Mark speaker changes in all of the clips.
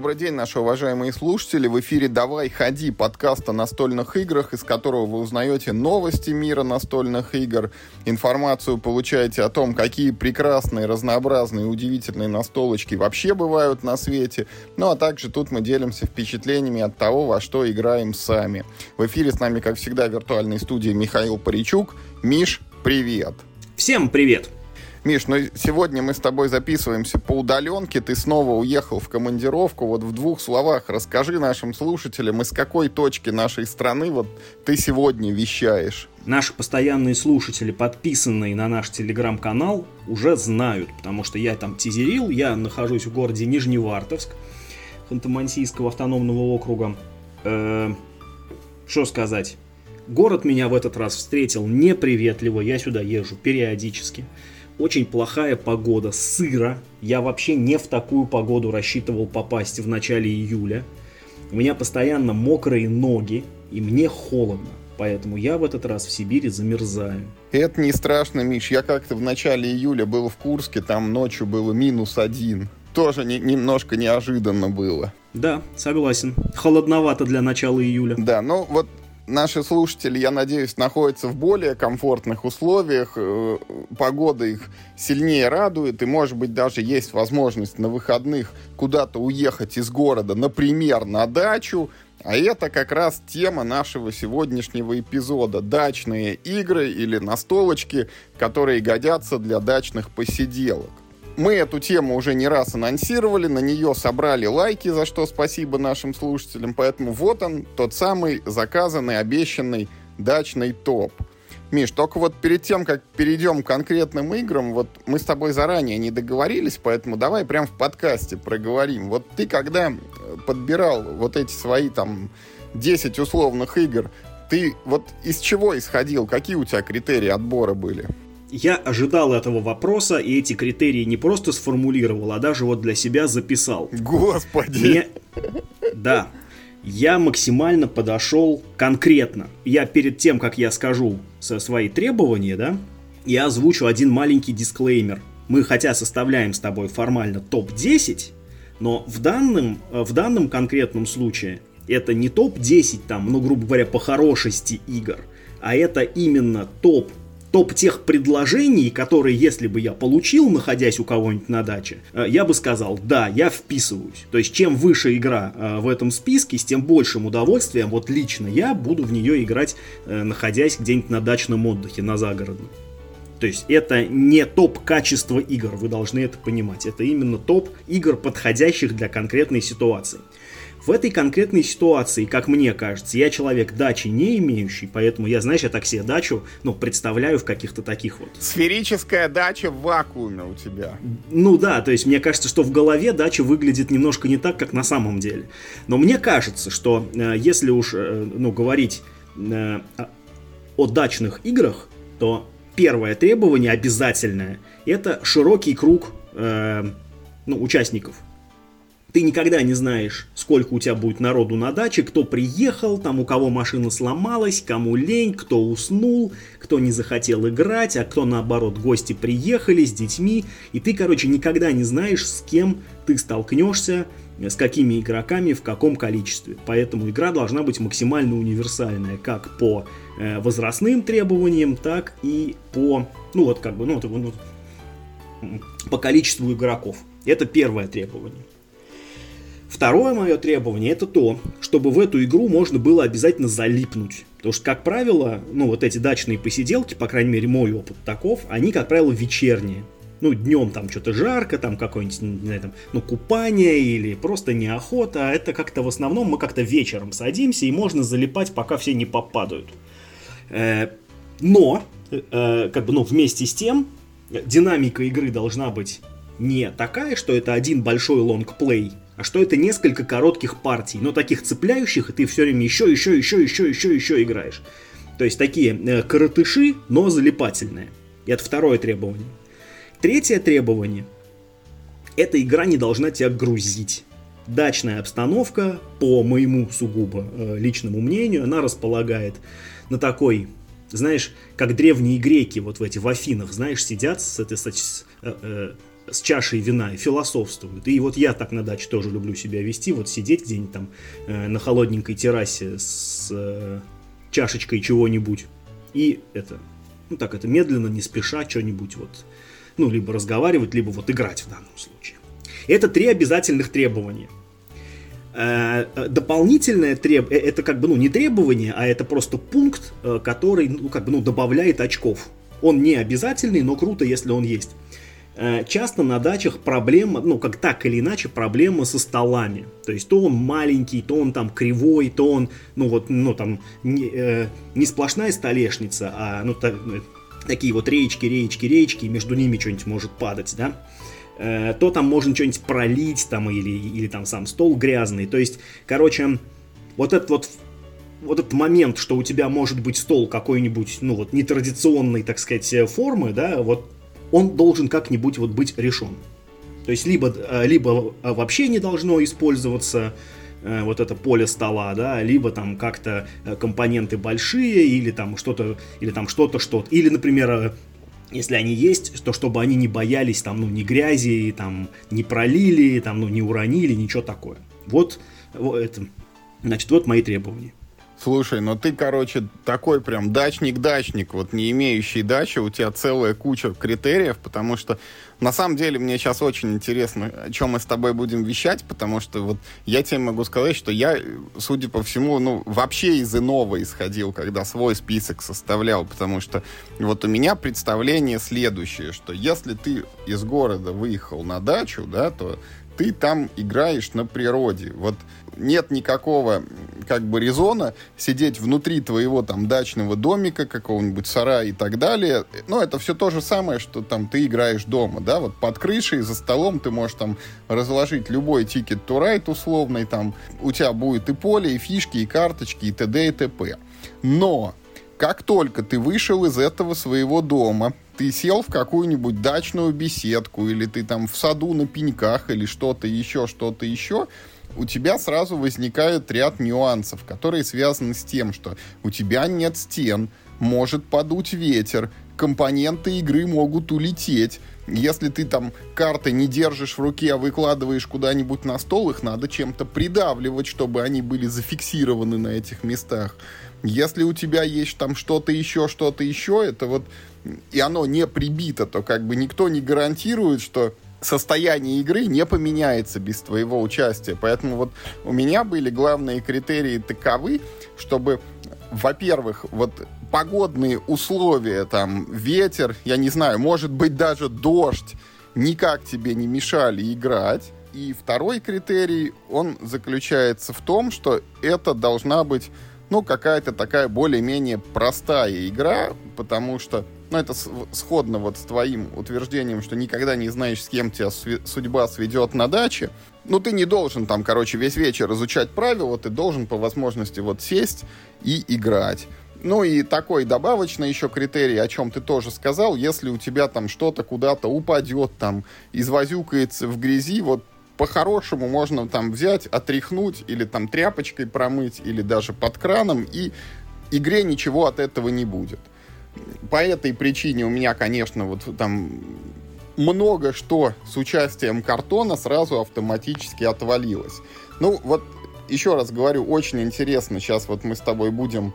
Speaker 1: Добрый день, наши уважаемые слушатели. В эфире «Давай, ходи» подкаст о настольных играх, из которого вы узнаете новости мира настольных игр, информацию получаете о том, какие прекрасные, разнообразные, удивительные настолочки вообще бывают на свете, ну а также тут мы делимся впечатлениями от того, во что играем сами. В эфире с нами, как всегда, в виртуальной студии Михаил Паричук. Миш, привет!
Speaker 2: Всем привет!
Speaker 1: Миш, ну сегодня мы с тобой записываемся по удаленке. Ты снова уехал в командировку. Вот в двух словах расскажи нашим слушателям, из какой точки нашей страны вот ты сегодня вещаешь.
Speaker 2: Наши постоянные слушатели, подписанные на наш телеграм-канал, уже знают, потому что я там тизерил, я нахожусь в городе Нижневартовск, Ханты-Мансийского автономного округа. Э, что сказать? Город меня в этот раз встретил неприветливо, я сюда езжу периодически очень плохая погода, сыро. Я вообще не в такую погоду рассчитывал попасть в начале июля. У меня постоянно мокрые ноги, и мне холодно. Поэтому я в этот раз в Сибири замерзаю.
Speaker 1: Это не страшно, Миш. Я как-то в начале июля был в Курске, там ночью было минус один. Тоже не, немножко неожиданно было.
Speaker 2: Да, согласен. Холодновато для начала июля.
Speaker 1: Да, ну вот наши слушатели, я надеюсь, находятся в более комфортных условиях. Э, погода их сильнее радует, и, может быть, даже есть возможность на выходных куда-то уехать из города, например, на дачу. А это как раз тема нашего сегодняшнего эпизода. Дачные игры или настолочки, которые годятся для дачных посиделок. Мы эту тему уже не раз анонсировали, на нее собрали лайки, за что спасибо нашим слушателям. Поэтому вот он, тот самый заказанный, обещанный дачный топ. Миш, только вот перед тем, как перейдем к конкретным играм, вот мы с тобой заранее не договорились, поэтому давай прям в подкасте проговорим. Вот ты когда подбирал вот эти свои там 10 условных игр, ты вот из чего исходил? Какие у тебя критерии отбора были?
Speaker 2: Я ожидал этого вопроса, и эти критерии не просто сформулировал, а даже вот для себя записал.
Speaker 1: Господи!
Speaker 2: Мне... Да. Я максимально подошел конкретно. Я перед тем, как я скажу свои требования, да, я озвучу один маленький дисклеймер. Мы хотя составляем с тобой формально топ-10, но в данном, в данном конкретном случае это не топ-10 там, ну, грубо говоря, по хорошести игр, а это именно топ топ тех предложений, которые, если бы я получил, находясь у кого-нибудь на даче, э, я бы сказал, да, я вписываюсь. То есть, чем выше игра э, в этом списке, с тем большим удовольствием, вот лично я буду в нее играть, э, находясь где-нибудь на дачном отдыхе, на загородном. То есть это не топ качества игр, вы должны это понимать. Это именно топ игр, подходящих для конкретной ситуации. В этой конкретной ситуации, как мне кажется, я человек дачи не имеющий, поэтому я, знаешь, я так себе дачу, ну, представляю в каких-то таких вот...
Speaker 1: Сферическая дача в вакууме у тебя.
Speaker 2: Ну да, то есть мне кажется, что в голове дача выглядит немножко не так, как на самом деле. Но мне кажется, что э, если уж, э, ну, говорить э, о дачных играх, то первое требование обязательное – это широкий круг э, ну, участников – ты никогда не знаешь, сколько у тебя будет народу на даче, кто приехал, там у кого машина сломалась, кому лень, кто уснул, кто не захотел играть, а кто наоборот гости приехали с детьми. И ты, короче, никогда не знаешь, с кем ты столкнешься, с какими игроками, в каком количестве. Поэтому игра должна быть максимально универсальная, как по э, возрастным требованиям, так и по, ну вот как бы, ну, вот, по количеству игроков. Это первое требование. Второе мое требование это то, чтобы в эту игру можно было обязательно залипнуть. Потому что, как правило, ну вот эти дачные посиделки, по крайней мере мой опыт таков, они, как правило, вечерние. Ну, днем там что-то жарко, там какое-нибудь, не знаю, там, ну, купание или просто неохота. А это как-то в основном мы как-то вечером садимся, и можно залипать, пока все не попадают. Э, но, э, как бы, ну, вместе с тем, динамика игры должна быть не такая, что это один большой лонгплей, а что это несколько коротких партий, но таких цепляющих, и ты все время еще, еще, еще, еще, еще, еще играешь. То есть такие э, коротыши, но залипательные. И это второе требование. Третье требование. Эта игра не должна тебя грузить. Дачная обстановка, по моему сугубо э, личному мнению, она располагает на такой, знаешь, как древние греки вот в эти в Афинах, знаешь, сидят с этой с, э, э, с чашей вина и философствуют. И вот я так на даче тоже люблю себя вести, вот сидеть где-нибудь там э, на холодненькой террасе с э, чашечкой чего-нибудь. И это, ну так, это медленно, не спеша, что-нибудь вот, ну, либо разговаривать, либо вот играть в данном случае. Это три обязательных требования. Э, э, дополнительное треб... Э, это как бы ну не требование, а это просто пункт, который ну как бы ну добавляет очков. Он не обязательный, но круто, если он есть. Часто на дачах проблема, ну как так или иначе, проблема со столами. То есть то он маленький, то он там кривой, то он, ну вот, ну там не, э, не сплошная столешница, а ну так, такие вот речки, речки, речки, и между ними что-нибудь может падать, да. Э, то там можно что-нибудь пролить там или, или там сам стол грязный. То есть, короче, вот этот вот вот этот момент, что у тебя может быть стол какой-нибудь, ну вот, нетрадиционной, так сказать, формы, да, вот он должен как-нибудь вот быть решен. То есть либо, э, либо вообще не должно использоваться э, вот это поле стола, да, либо там как-то компоненты большие, или там что-то, или там что-то, что-то, или, например, если они есть, то чтобы они не боялись там, ну, ни грязи, там, не пролили, там, ну, не уронили, ничего такое. Вот, вот это, значит, вот мои требования.
Speaker 1: Слушай, ну ты, короче, такой прям дачник-дачник, вот не имеющий дачи, у тебя целая куча критериев, потому что на самом деле мне сейчас очень интересно, о чем мы с тобой будем вещать, потому что вот я тебе могу сказать, что я, судя по всему, ну, вообще из иного исходил, когда свой список составлял, потому что вот у меня представление следующее, что если ты из города выехал на дачу, да, то ты там играешь на природе. Вот нет никакого как бы резона сидеть внутри твоего там дачного домика, какого-нибудь сарая и так далее. Ну, это все то же самое, что там ты играешь дома, да, вот под крышей, за столом ты можешь там разложить любой тикет ride условный, там у тебя будет и поле, и фишки, и карточки, и т.д. и т.п. Но как только ты вышел из этого своего дома, ты сел в какую-нибудь дачную беседку, или ты там в саду на пеньках, или что-то еще, что-то еще, у тебя сразу возникает ряд нюансов, которые связаны с тем, что у тебя нет стен, может подуть ветер, компоненты игры могут улететь. Если ты там карты не держишь в руке, а выкладываешь куда-нибудь на стол, их надо чем-то придавливать, чтобы они были зафиксированы на этих местах. Если у тебя есть там что-то еще, что-то еще, это вот и оно не прибито, то как бы никто не гарантирует, что состояние игры не поменяется без твоего участия. Поэтому вот у меня были главные критерии таковы, чтобы, во-первых, вот погодные условия, там, ветер, я не знаю, может быть даже дождь, никак тебе не мешали играть. И второй критерий, он заключается в том, что это должна быть, ну, какая-то такая более-менее простая игра, потому что ну, это сходно вот с твоим утверждением, что никогда не знаешь, с кем тебя судьба сведет на даче. Ну, ты не должен там, короче, весь вечер изучать правила, ты должен по возможности вот сесть и играть. Ну и такой добавочный еще критерий, о чем ты тоже сказал, если у тебя там что-то куда-то упадет, там, извозюкается в грязи, вот по-хорошему можно там взять, отряхнуть или там тряпочкой промыть, или даже под краном, и игре ничего от этого не будет по этой причине у меня, конечно, вот там много что с участием картона сразу автоматически отвалилось. Ну, вот еще раз говорю, очень интересно. Сейчас вот мы с тобой будем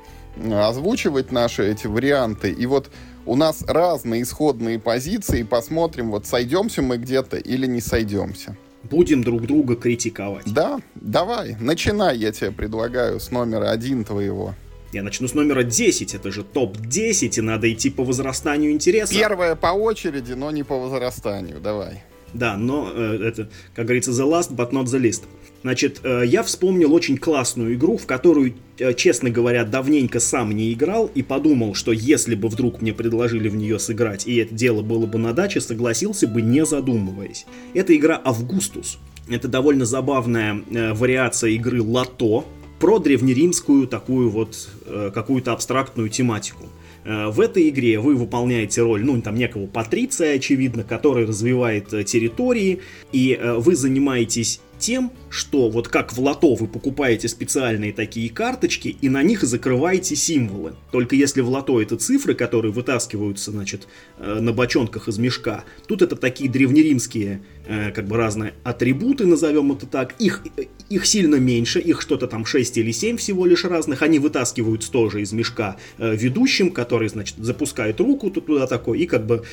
Speaker 1: озвучивать наши эти варианты. И вот у нас разные исходные позиции. Посмотрим, вот сойдемся мы где-то или не сойдемся.
Speaker 2: Будем друг друга критиковать.
Speaker 1: Да, давай, начинай, я тебе предлагаю, с номера один твоего.
Speaker 2: Я начну с номера 10, это же топ-10, и надо идти по возрастанию интереса.
Speaker 1: Первое по очереди, но не по возрастанию, давай.
Speaker 2: Да, но э, это, как говорится, the last, but not the least. Значит, э, я вспомнил очень классную игру, в которую, э, честно говоря, давненько сам не играл, и подумал, что если бы вдруг мне предложили в нее сыграть, и это дело было бы на даче, согласился бы, не задумываясь. Это игра Августус. Это довольно забавная э, вариация игры Лото, про древнеримскую такую вот э, какую-то абстрактную тематику. Э, в этой игре вы выполняете роль, ну, там, некого патриция, очевидно, который развивает э, территории, и вы занимаетесь тем, что вот как в лото вы покупаете специальные такие карточки и на них закрываете символы. Только если в лото это цифры, которые вытаскиваются, значит, э, на бочонках из мешка, тут это такие древнеримские Э, как бы разные атрибуты, назовем это так. Их, их сильно меньше, их что-то там 6 или 7 всего лишь разных. Они вытаскиваются тоже из мешка э, ведущим, который, значит, запускает руку туда такой и как бы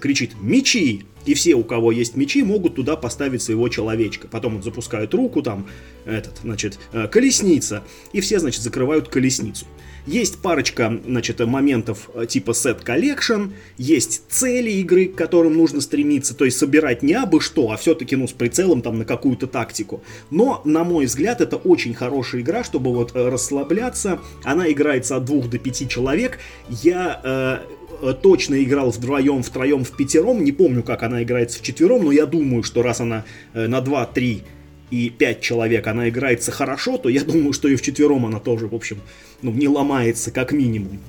Speaker 2: кричит «Мечи!» И все, у кого есть мечи, могут туда поставить своего человечка. Потом он запускает руку, там, этот, значит, колесница. И все, значит, закрывают колесницу. Есть парочка, значит, моментов э, типа set collection, есть цели игры, к которым нужно стремиться, то есть собирать не абы что, а все-таки, ну, с прицелом там на какую-то тактику. Но, на мой взгляд, это очень хорошая игра, чтобы вот э, расслабляться. Она играется от двух до пяти человек. Я э, э, точно играл вдвоем, втроем, в пятером. Не помню, как она играется в четвером, но я думаю, что раз она э, на 2-3 и 5 человек она играется хорошо, то я думаю, что и в четвером она тоже, в общем, ну, не ломается как минимум.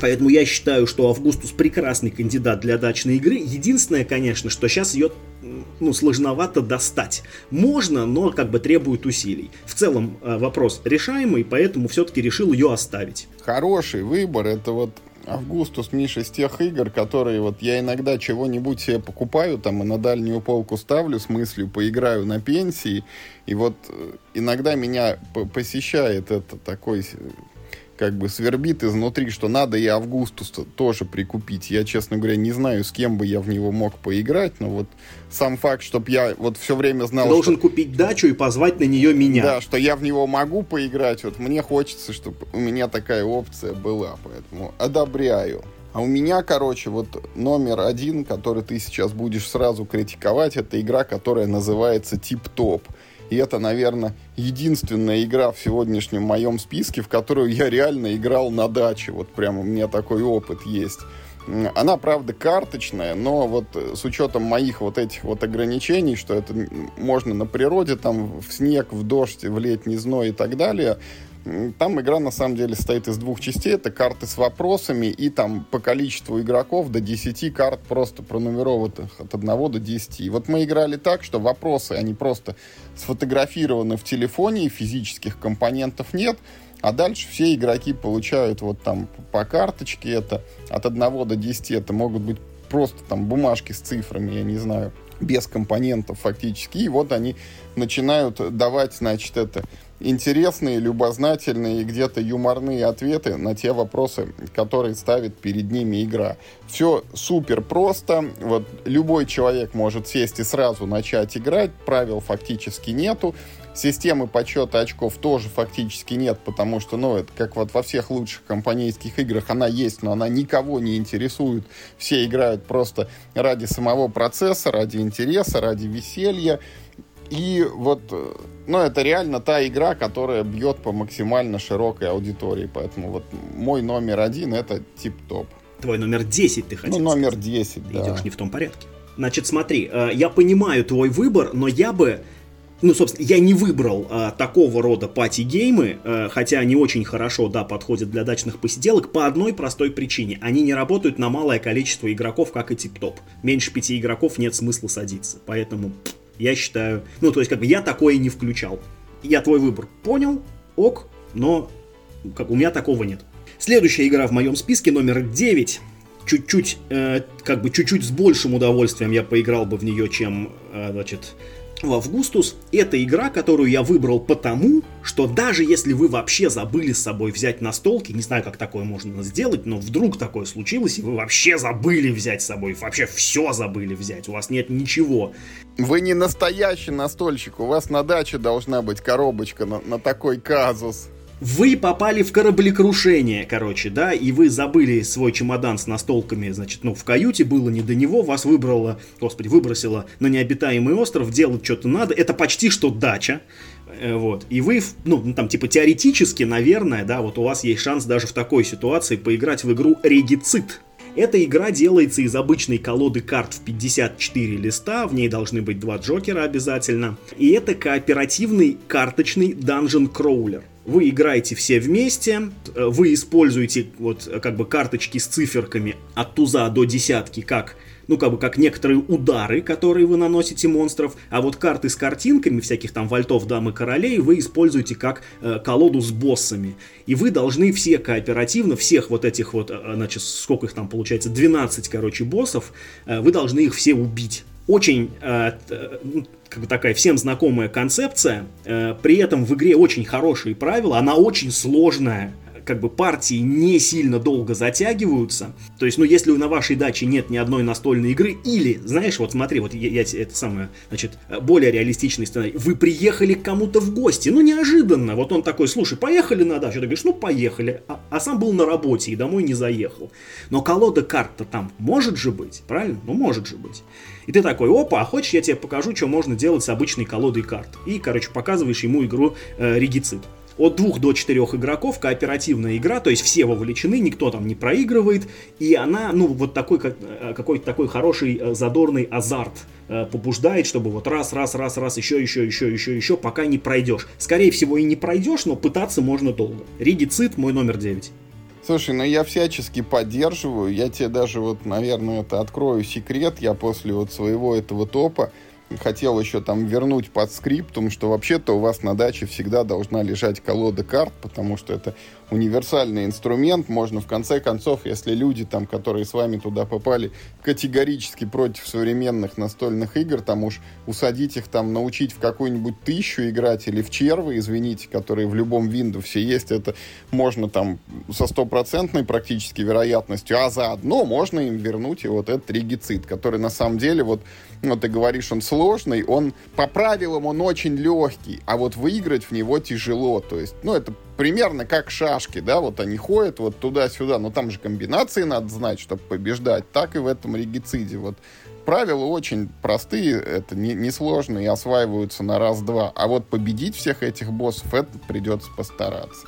Speaker 2: Поэтому я считаю, что Августус прекрасный кандидат для дачной игры. Единственное, конечно, что сейчас ее ну, сложновато достать. Можно, но как бы требует усилий. В целом э, вопрос решаемый, поэтому все-таки решил ее оставить.
Speaker 1: Хороший выбор. Это вот Августус, Миша, из тех игр, которые вот я иногда чего-нибудь себе покупаю, там и на дальнюю полку ставлю с мыслью, поиграю на пенсии, и вот э, иногда меня посещает это такой как бы свербит изнутри, что надо и Августус тоже прикупить. Я, честно говоря, не знаю, с кем бы я в него мог поиграть, но вот сам факт, чтобы я вот все время знал...
Speaker 2: Ты должен что... купить дачу и позвать на нее меня.
Speaker 1: Да, что я в него могу поиграть, вот мне хочется, чтобы у меня такая опция была, поэтому одобряю. А у меня, короче, вот номер один, который ты сейчас будешь сразу критиковать, это игра, которая называется Тип-Топ. И это, наверное, единственная игра в сегодняшнем моем списке, в которую я реально играл на даче. Вот прямо у меня такой опыт есть. Она, правда, карточная, но вот с учетом моих вот этих вот ограничений, что это можно на природе, там в снег, в дождь, в летний зной и так далее, там игра на самом деле состоит из двух частей. Это карты с вопросами и там по количеству игроков до 10 карт просто пронумерованных от 1 до 10. И вот мы играли так, что вопросы, они просто сфотографированы в телефоне, физических компонентов нет. А дальше все игроки получают вот там по карточке это от 1 до 10. Это могут быть просто там бумажки с цифрами, я не знаю, без компонентов фактически. И вот они начинают давать, значит, это интересные, любознательные и где-то юморные ответы на те вопросы, которые ставит перед ними игра. Все супер просто. Вот любой человек может сесть и сразу начать играть. Правил фактически нету. Системы подсчета очков тоже фактически нет, потому что, ну, это как вот во всех лучших компанейских играх она есть, но она никого не интересует. Все играют просто ради самого процесса, ради интереса, ради веселья. И вот, э, ну, это реально та игра, которая бьет по максимально широкой аудитории. Поэтому вот мой номер один это тип-топ.
Speaker 2: Твой номер 10 ты хотел
Speaker 1: Ну, номер 10,
Speaker 2: ты да. идешь не в том порядке. Значит, смотри, э, я понимаю твой выбор, но я бы ну, собственно, я не выбрал а, такого рода пати-геймы, а, хотя они очень хорошо, да, подходят для дачных посиделок, по одной простой причине. Они не работают на малое количество игроков, как и тип-топ. Меньше пяти игроков нет смысла садиться. Поэтому я считаю... Ну, то есть, как бы я такое не включал. Я твой выбор понял, ок, но как у меня такого нет. Следующая игра в моем списке, номер 9. Чуть-чуть, э, как бы чуть-чуть с большим удовольствием я поиграл бы в нее, чем, э, значит, в Августус это игра, которую я выбрал потому, что даже если вы вообще забыли с собой взять настолки, не знаю, как такое можно сделать, но вдруг такое случилось, и вы вообще забыли взять с собой, вообще все забыли взять, у вас нет ничего.
Speaker 1: Вы не настоящий настольщик, у вас на даче должна быть коробочка на, на такой казус
Speaker 2: вы попали в кораблекрушение, короче, да, и вы забыли свой чемодан с настолками, значит, ну, в каюте, было не до него, вас выбрало, господи, выбросило на необитаемый остров, делать что-то надо, это почти что дача, э, вот, и вы, ну, там, типа, теоретически, наверное, да, вот у вас есть шанс даже в такой ситуации поиграть в игру Регицит, эта игра делается из обычной колоды карт в 54 листа, в ней должны быть два Джокера обязательно. И это кооперативный карточный Crawler. Вы играете все вместе, э, вы используете вот как бы карточки с циферками от туза до десятки как ну, как бы, как некоторые удары, которые вы наносите монстров, а вот карты с картинками всяких там вальтов, дам и королей вы используете как э, колоду с боссами. И вы должны все кооперативно, всех вот этих вот, э, значит, сколько их там получается, 12, короче, боссов, э, вы должны их все убить. Очень э, ну, как бы такая всем знакомая концепция, э, при этом в игре очень хорошие правила, она очень сложная, как бы партии не сильно долго затягиваются. То есть, ну, если на вашей даче нет ни одной настольной игры, или, знаешь, вот смотри, вот я, я это самое, значит, более реалистичный сценарий. Вы приехали к кому-то в гости, ну, неожиданно. Вот он такой, слушай, поехали на дачу. Ты говоришь, ну, поехали. А, а сам был на работе и домой не заехал. Но колода карт-то там может же быть, правильно? Ну, может же быть. И ты такой, опа, а хочешь я тебе покажу, что можно делать с обычной колодой карт? И, короче, показываешь ему игру э, Регицид от двух до четырех игроков, кооперативная игра, то есть все вовлечены, никто там не проигрывает, и она, ну, вот такой, как, э, какой-то такой хороший э, задорный азарт э, побуждает, чтобы вот раз, раз, раз, раз, еще, еще, еще, еще, еще, пока не пройдешь. Скорее всего и не пройдешь, но пытаться можно долго. Ригицит мой номер 9.
Speaker 1: Слушай, ну я всячески поддерживаю. Я тебе даже вот, наверное, это открою секрет. Я после вот своего этого топа хотел еще там вернуть под скриптум, что вообще-то у вас на даче всегда должна лежать колода карт, потому что это универсальный инструмент. Можно в конце концов, если люди там, которые с вами туда попали, категорически против современных настольных игр, там уж усадить их там, научить в какую-нибудь тысячу играть или в червы, извините, которые в любом Windows есть, это можно там со стопроцентной практически вероятностью, а заодно можно им вернуть и вот этот регицид, который на самом деле вот ну, ты говоришь, он сложный, он по правилам он очень легкий, а вот выиграть в него тяжело. То есть, ну, это примерно как шашки, да, вот они ходят вот туда-сюда, но там же комбинации надо знать, чтобы побеждать, так и в этом регициде. Вот правила очень простые, это несложно не и осваиваются на раз-два. А вот победить всех этих боссов, это придется постараться.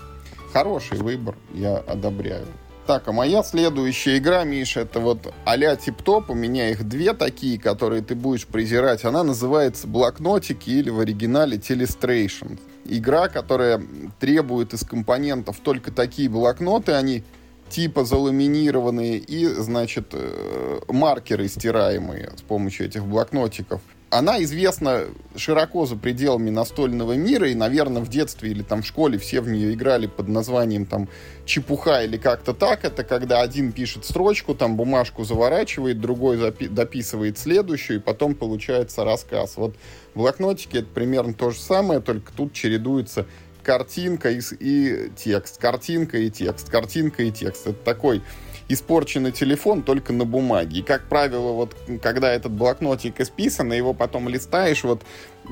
Speaker 1: Хороший выбор, я одобряю. Так, а моя следующая игра, Миша, это вот а-ля тип-топ. У меня их две такие, которые ты будешь презирать. Она называется блокнотики или в оригинале Telestration. Игра, которая требует из компонентов только такие блокноты, они типа заламинированные и, значит, э, маркеры стираемые с помощью этих блокнотиков она известна широко за пределами настольного мира, и, наверное, в детстве или там в школе все в нее играли под названием там чепуха или как-то так. Это когда один пишет строчку, там бумажку заворачивает, другой запи- дописывает следующую, и потом получается рассказ. Вот в блокнотике это примерно то же самое, только тут чередуется картинка и, и текст, картинка и текст, картинка и текст. Это такой испорченный телефон только на бумаге. И, как правило, вот когда этот блокнотик исписан, и его потом листаешь, вот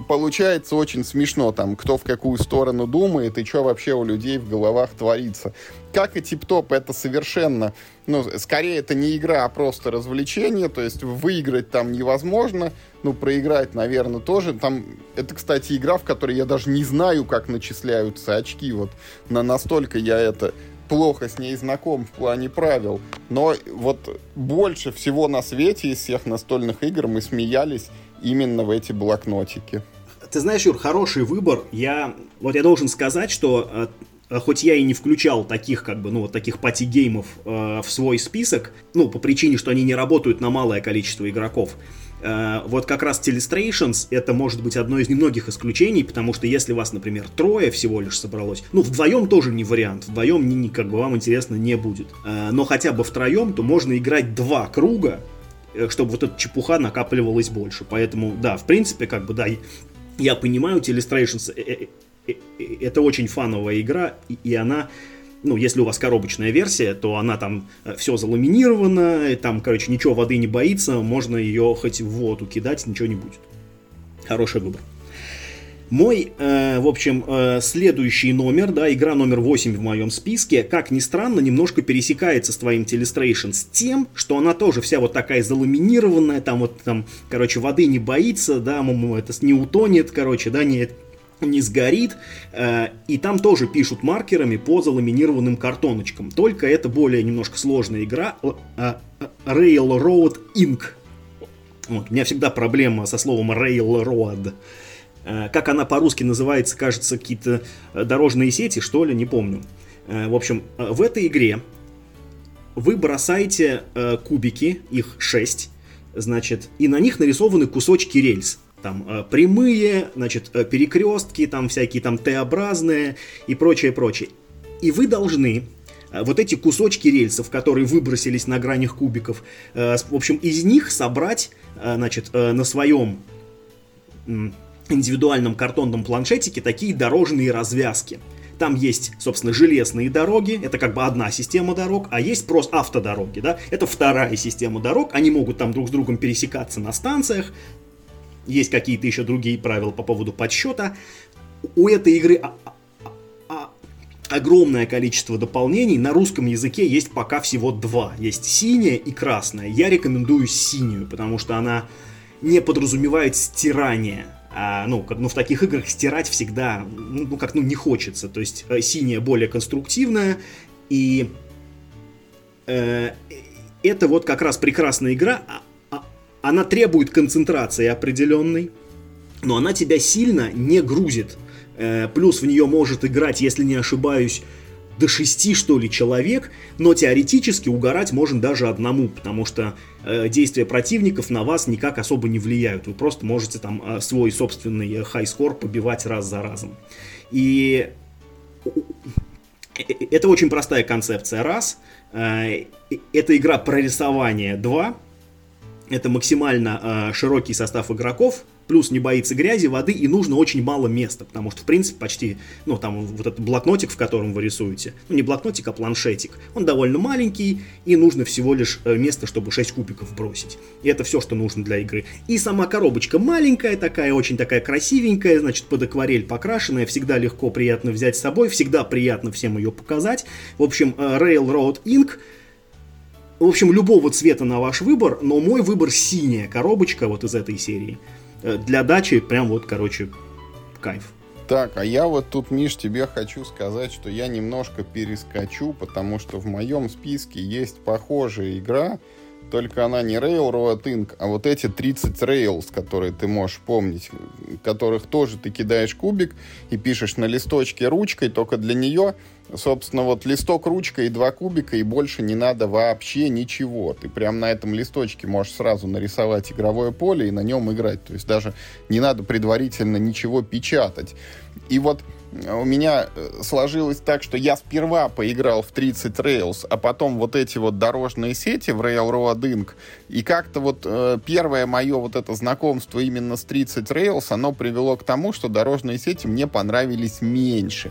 Speaker 1: получается очень смешно, там, кто в какую сторону думает и что вообще у людей в головах творится. Как и тип-топ, это совершенно, ну, скорее это не игра, а просто развлечение, то есть выиграть там невозможно, ну, проиграть, наверное, тоже. Там, это, кстати, игра, в которой я даже не знаю, как начисляются очки, вот, на настолько я это плохо с ней знаком в плане правил, но вот больше всего на свете из всех настольных игр мы смеялись именно в эти блокнотики.
Speaker 2: Ты знаешь, Юр, хороший выбор. Я, вот я должен сказать, что э, хоть я и не включал таких, как бы, ну, вот таких party game ов э, в свой список, ну, по причине, что они не работают на малое количество игроков, вот как раз Telestrations это может быть одно из немногих исключений, потому что если вас, например, трое всего лишь собралось, ну, вдвоем тоже не вариант, вдвоем не, как бы вам интересно не будет. Э, но хотя бы втроем, то можно играть два круга, э, чтобы вот эта чепуха накапливалась больше. Поэтому, да, в принципе, как бы, да, я понимаю, Telestrations это очень фановая игра, и она ну, если у вас коробочная версия, то она там э, все заламинировано, там, короче, ничего воды не боится, можно ее хоть в воду кидать, ничего не будет. Хороший выбор. Мой, э, в общем, э, следующий номер, да, игра номер 8 в моем списке, как ни странно, немножко пересекается с твоим Telestration с тем, что она тоже вся вот такая заламинированная, там вот, там, короче, воды не боится, да, это не утонет, короче, да, не, не сгорит, э, и там тоже пишут маркерами по заламинированным картоночкам, только это более немножко сложная игра, э, Railroad Inc. Вот, у меня всегда проблема со словом Railroad. Э, как она по-русски называется, кажется, какие-то дорожные сети, что ли, не помню. В общем, в этой игре вы бросаете кубики, их 6, значит, и на них нарисованы кусочки рельс. Там э, прямые, значит, э, перекрестки, там всякие там Т-образные и прочее, прочее. И вы должны э, вот эти кусочки рельсов, которые выбросились на гранях кубиков, в общем, из них собрать, значит, на своем индивидуальном картонном планшетике такие дорожные развязки. Там есть, собственно, железные дороги, это как бы одна система дорог, а есть просто автодороги, да, это вторая система дорог, они могут там друг с другом пересекаться на станциях, есть какие-то еще другие правила по поводу подсчета. У этой игры огромное количество дополнений. На русском языке есть пока всего два. Есть синяя и красная. Я рекомендую синюю, потому что она не подразумевает стирание а, ну, как, ну, в таких играх стирать всегда, ну, как, ну, не хочется. То есть э, синяя более конструктивная, и э, это вот как раз прекрасная игра. Она требует концентрации определенной, но она тебя сильно не грузит. Э, плюс в нее может играть, если не ошибаюсь, до шести, что ли, человек, но теоретически угорать можно даже одному, потому что э, действия противников на вас никак особо не влияют. Вы просто можете там э, свой собственный хай-скор побивать раз за разом. И э, это очень простая концепция, раз. Э, это игра про рисование, два. Это максимально э, широкий состав игроков, плюс не боится грязи, воды, и нужно очень мало места, потому что, в принципе, почти, ну, там вот этот блокнотик, в котором вы рисуете, ну, не блокнотик, а планшетик, он довольно маленький, и нужно всего лишь э, место, чтобы 6 кубиков бросить. И это все, что нужно для игры. И сама коробочка маленькая такая, очень такая красивенькая, значит, под акварель покрашенная, всегда легко, приятно взять с собой, всегда приятно всем ее показать. В общем, э, Railroad Inc., в общем, любого цвета на ваш выбор, но мой выбор синяя коробочка вот из этой серии. Э, для дачи прям вот, короче, кайф.
Speaker 1: Так, а я вот тут, Миш, тебе хочу сказать, что я немножко перескочу, потому что в моем списке есть похожая игра, только она не Railroad Inc., а вот эти 30 Rails, которые ты можешь помнить, которых тоже ты кидаешь кубик и пишешь на листочке ручкой, только для нее собственно, вот листок, ручка и два кубика, и больше не надо вообще ничего. Ты прям на этом листочке можешь сразу нарисовать игровое поле и на нем играть. То есть даже не надо предварительно ничего печатать. И вот у меня э, сложилось так, что я сперва поиграл в 30 Rails, а потом вот эти вот дорожные сети в Railroad Inc. И как-то вот э, первое мое вот это знакомство именно с 30 Rails, оно привело к тому, что дорожные сети мне понравились меньше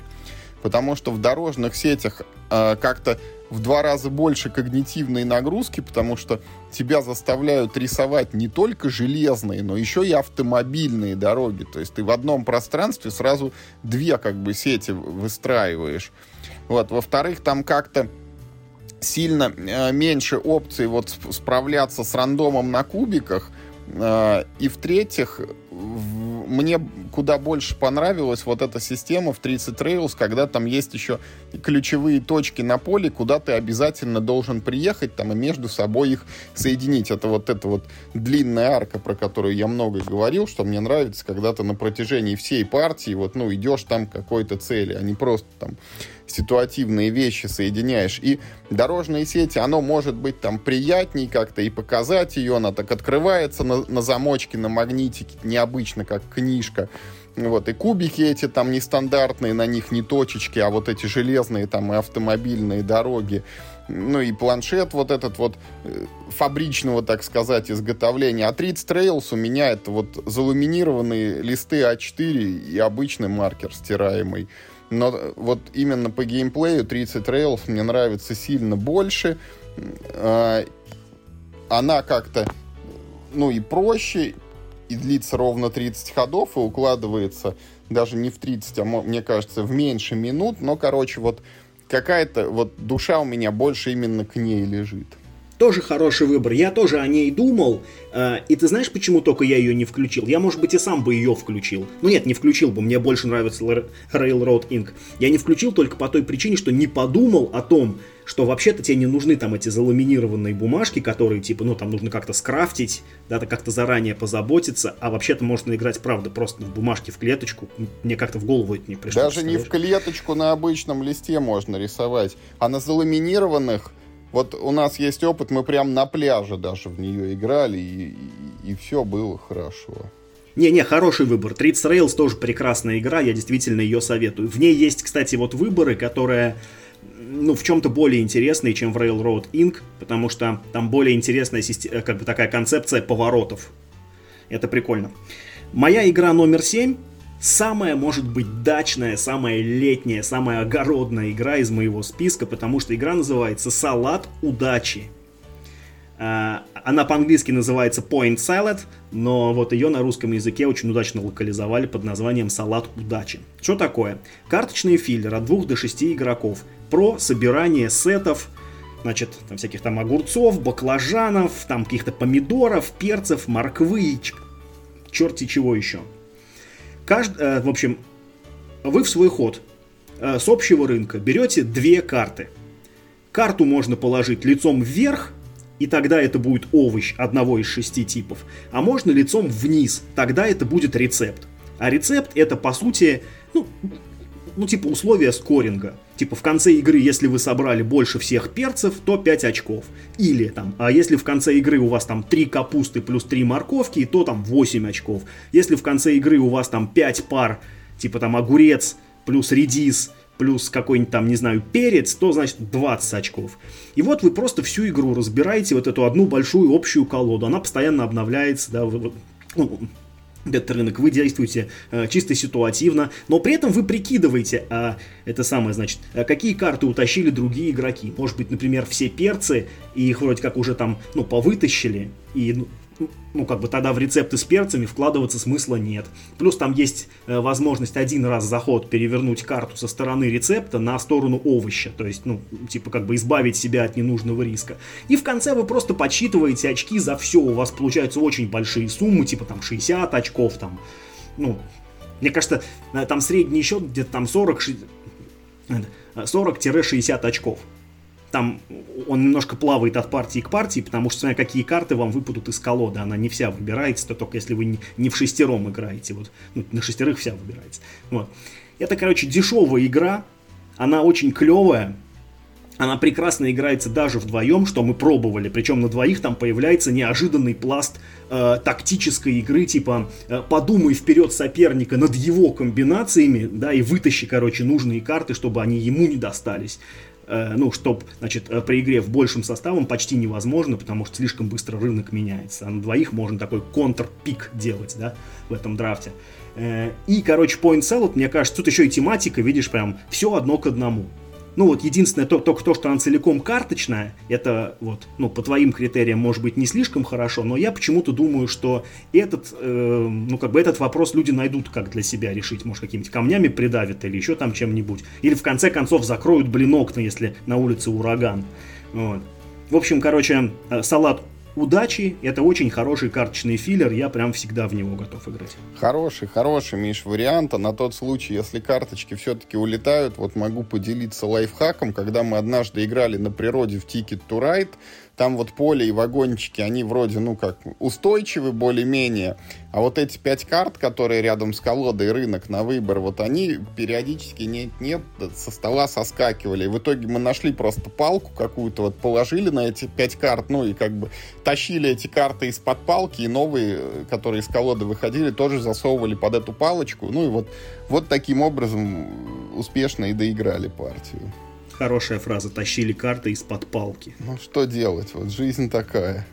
Speaker 1: потому что в дорожных сетях э, как-то в два раза больше когнитивной нагрузки, потому что тебя заставляют рисовать не только железные, но еще и автомобильные дороги. То есть ты в одном пространстве сразу две как бы сети выстраиваешь. Вот. Во-вторых, там как-то сильно э, меньше опций вот справляться с рандомом на кубиках. Э, и в-третьих, мне куда больше понравилась вот эта система в 30 Rails, когда там есть еще ключевые точки на поле, куда ты обязательно должен приехать там и между собой их соединить. Это вот эта вот длинная арка, про которую я много говорил, что мне нравится, когда ты на протяжении всей партии вот, ну, идешь там к какой-то цели, а не просто там ситуативные вещи соединяешь. И дорожные сети, оно может быть там приятней как-то и показать ее, она так открывается на, на замочке, на магнитике, необычно, как книжка. Вот, и кубики эти там нестандартные, на них не точечки, а вот эти железные там и автомобильные дороги. Ну и планшет вот этот вот э, фабричного, так сказать, изготовления. А 30 Rails у меня это вот заламинированные листы А4 и обычный маркер стираемый. Но вот именно по геймплею 30 Rails мне нравится сильно больше. А, она как-то, ну и проще, и длится ровно 30 ходов, и укладывается даже не в 30, а мне кажется, в меньше минут. Но, короче, вот какая-то вот душа у меня больше именно к ней лежит.
Speaker 2: Тоже хороший выбор. Я тоже о ней думал. Э, и ты знаешь, почему только я ее не включил? Я, может быть, и сам бы ее включил. Ну нет, не включил бы. Мне больше нравится Railroad Inc. Я не включил только по той причине, что не подумал о том, что вообще-то тебе не нужны там эти заламинированные бумажки, которые, типа, ну, там нужно как-то скрафтить, да, как-то заранее позаботиться, а вообще-то можно играть, правда, просто в бумажке в клеточку. Мне как-то в голову это не пришло.
Speaker 1: Даже не в клеточку на обычном листе можно рисовать, а на заламинированных Вот у нас есть опыт, мы прям на пляже даже в нее играли, и, и, и все было хорошо.
Speaker 2: Не-не, хороший выбор. Treats Rails тоже прекрасная игра, я действительно ее советую. В ней есть, кстати, вот выборы, которые ну, в чем-то более интересные, чем в Railroad Inc., потому что там более интересная система, как бы такая концепция поворотов. Это прикольно. Моя игра номер 7 самая, может быть, дачная, самая летняя, самая огородная игра из моего списка, потому что игра называется «Салат удачи». А, она по-английски называется Point Salad, но вот ее на русском языке очень удачно локализовали под названием «Салат удачи». Что такое? Карточный филлер от 2 до 6 игроков про собирание сетов, значит, там всяких там огурцов, баклажанов, там каких-то помидоров, перцев, морквы, черти чего еще. Кажд... Э, в общем, вы в свой ход э, с общего рынка берете две карты. Карту можно положить лицом вверх, и тогда это будет овощ одного из шести типов. А можно лицом вниз, тогда это будет рецепт. А рецепт это по сути, ну, ну типа условия скоринга. Типа в конце игры, если вы собрали больше всех перцев, то 5 очков. Или там, а если в конце игры у вас там 3 капусты плюс 3 морковки, то там 8 очков. Если в конце игры у вас там 5 пар, типа там огурец плюс редис, плюс какой-нибудь там, не знаю, перец, то значит 20 очков. И вот вы просто всю игру разбираете вот эту одну большую общую колоду. Она постоянно обновляется, да, ну, этот рынок, вы действуете э, чисто ситуативно, но при этом вы прикидываете, а, это самое, значит, а какие карты утащили другие игроки. Может быть, например, все перцы, и их вроде как уже там, ну, повытащили, и ну, ну, как бы тогда в рецепты с перцами вкладываться смысла нет. Плюс там есть э, возможность один раз за ход перевернуть карту со стороны рецепта на сторону овоща, то есть, ну, типа, как бы избавить себя от ненужного риска. И в конце вы просто подсчитываете очки за все, у вас получаются очень большие суммы, типа там 60 очков, там, ну, мне кажется, э, там средний счет где-то там 40, 40-60 э, очков там он немножко плавает от партии к партии, потому что смотря какие карты вам выпадут из колоды, она не вся выбирается, то только если вы не в шестером играете, вот, ну, на шестерых вся выбирается. Вот. Это, короче, дешевая игра, она очень клевая, она прекрасно играется даже вдвоем, что мы пробовали. Причем на двоих там появляется неожиданный пласт э, тактической игры, типа э, подумай вперед соперника над его комбинациями, да, и вытащи, короче, нужные карты, чтобы они ему не достались. Э, ну, чтоб, значит, э, при игре в большем составом почти невозможно, потому что слишком быстро рынок меняется. А на двоих можно такой контрпик делать, да, в этом драфте. Э, и, короче, Point Salad, мне кажется, тут еще и тематика, видишь, прям все одно к одному. Ну вот единственное, то, только то, что она целиком карточная, это вот, ну, по твоим критериям может быть не слишком хорошо, но я почему-то думаю, что этот, э, ну, как бы этот вопрос люди найдут, как для себя решить. Может, какими-то камнями придавят или еще там чем-нибудь. Или в конце концов закроют, блин, окна, если на улице ураган. Вот. В общем, короче, э, салат удачи. Это очень хороший карточный филлер, я прям всегда в него готов играть.
Speaker 1: Хороший, хороший, Миш, вариант. А на тот случай, если карточки все-таки улетают, вот могу поделиться лайфхаком. Когда мы однажды играли на природе в Ticket to Ride, там вот поле и вагончики, они вроде, ну как, устойчивы более-менее, а вот эти пять карт, которые рядом с колодой рынок на выбор, вот они периодически нет-нет со стола соскакивали. И в итоге мы нашли просто палку какую-то, вот положили на эти пять карт, ну и как бы тащили эти карты из-под палки, и новые, которые из колоды выходили, тоже засовывали под эту палочку. Ну и вот, вот таким образом успешно и доиграли партию.
Speaker 2: Хорошая фраза. Тащили карты из-под палки.
Speaker 1: Ну что делать? Вот жизнь такая.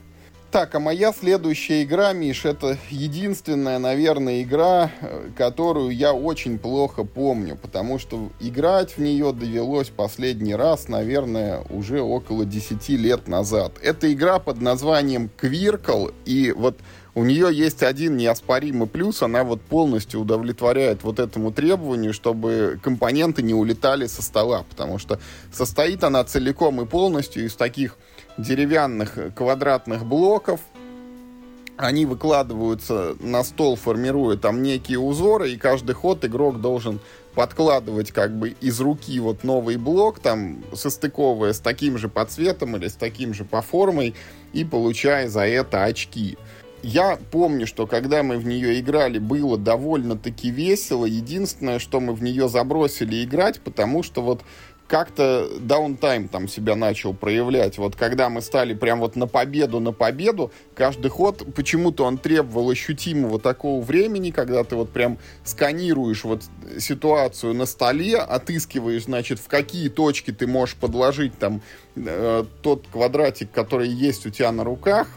Speaker 1: Так, а моя следующая игра, Миш, это единственная, наверное, игра, э, которую я очень плохо помню, потому что играть в нее довелось последний раз, наверное, уже около 10 лет назад. Это игра под названием Квиркл, и вот у нее есть один неоспоримый плюс, она вот полностью удовлетворяет вот этому требованию, чтобы компоненты не улетали со стола, потому что состоит она целиком и полностью из таких деревянных квадратных блоков, они выкладываются на стол, формируя там некие узоры, и каждый ход игрок должен подкладывать как бы из руки вот новый блок, там состыковывая с таким же по цветам или с таким же по формой, и получая за это очки я помню, что когда мы в нее играли, было довольно-таки весело. Единственное, что мы в нее забросили играть, потому что вот как-то даунтайм там себя начал проявлять. Вот когда мы стали прям вот на победу, на победу, каждый ход, почему-то он требовал ощутимого такого времени, когда ты вот прям сканируешь вот ситуацию на столе, отыскиваешь, значит, в какие точки ты можешь подложить там э, тот квадратик, который есть у тебя на руках,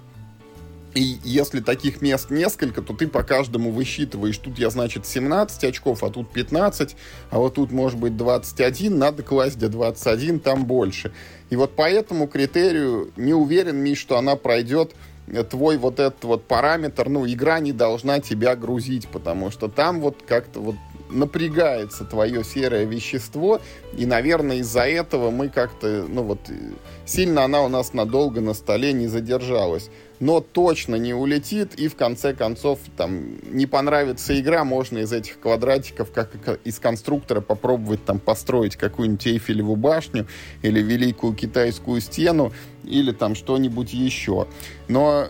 Speaker 1: и если таких мест несколько, то ты по каждому высчитываешь. Тут я, значит, 17 очков, а тут 15, а вот тут может быть 21, надо класть где 21, там больше. И вот по этому критерию не уверен, Миш, что она пройдет э, твой вот этот вот параметр, ну, игра не должна тебя грузить, потому что там вот как-то вот напрягается твое серое вещество, и, наверное, из-за этого мы как-то, ну вот, э, сильно она у нас надолго на столе не задержалась но точно не улетит, и в конце концов там не понравится игра, можно из этих квадратиков, как из конструктора, попробовать там построить какую-нибудь Эйфелеву башню или Великую Китайскую стену, или там что-нибудь еще. Но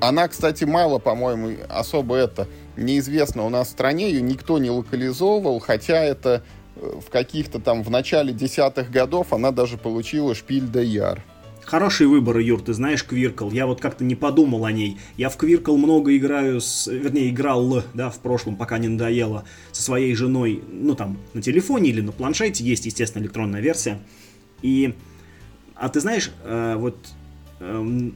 Speaker 1: она, кстати, мало, по-моему, особо это неизвестно у нас в стране, ее никто не локализовывал, хотя это э, в каких-то там в начале десятых годов она даже получила шпиль де яр.
Speaker 2: Хороший выбор, Юр, ты знаешь Квиркл. Я вот как-то не подумал о ней. Я в Квиркл много играю, с, вернее, играл, да, в прошлом, пока не надоело, со своей женой, ну, там, на телефоне или на планшете. Есть, естественно, электронная версия. И, а ты знаешь, э, вот э,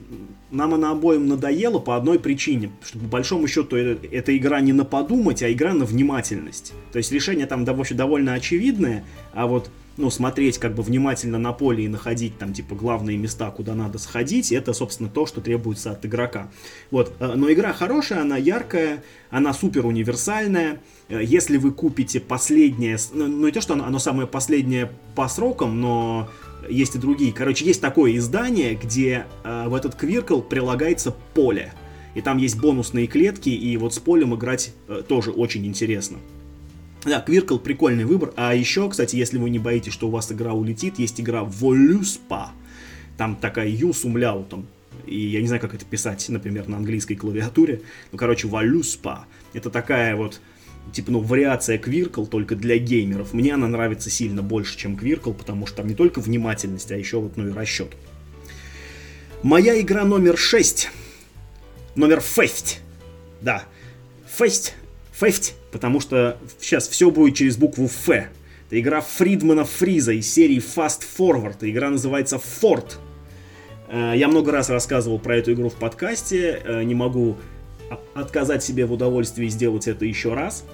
Speaker 2: нам она обоим надоела по одной причине, что по большому счету это, это игра не на подумать, а игра на внимательность. То есть решение там довольно очевидное, а вот ну, смотреть как бы внимательно на поле и находить там, типа, главные места, куда надо сходить, это, собственно, то, что требуется от игрока. Вот, э, но игра хорошая, она яркая, она супер универсальная. Э, если вы купите последнее, ну, ну не то, что оно, оно самое последнее по срокам, но есть и другие. Короче, есть такое издание, где э, в этот квиркл прилагается поле. И там есть бонусные клетки, и вот с полем играть э, тоже очень интересно. Да, Квиркл прикольный выбор. А еще, кстати, если вы не боитесь, что у вас игра улетит, есть игра Voluspа. Там такая Ю с умляутом. И я не знаю, как это писать, например, на английской клавиатуре. Ну, короче, Voluspа. Это такая вот, типа, ну, вариация Квиркл, только для геймеров. Мне она нравится сильно больше, чем Квиркл, потому что там не только внимательность, а еще вот, ну, и расчет. Моя игра номер 6. Номер 6. Да. 6 Фефть, потому что сейчас все будет через букву Ф. Это игра Фридмана Фриза из серии Fast Forward. Игра называется Fort. Э, я много раз рассказывал про эту игру в подкасте. Э, не могу отказать себе в удовольствии сделать это еще раз.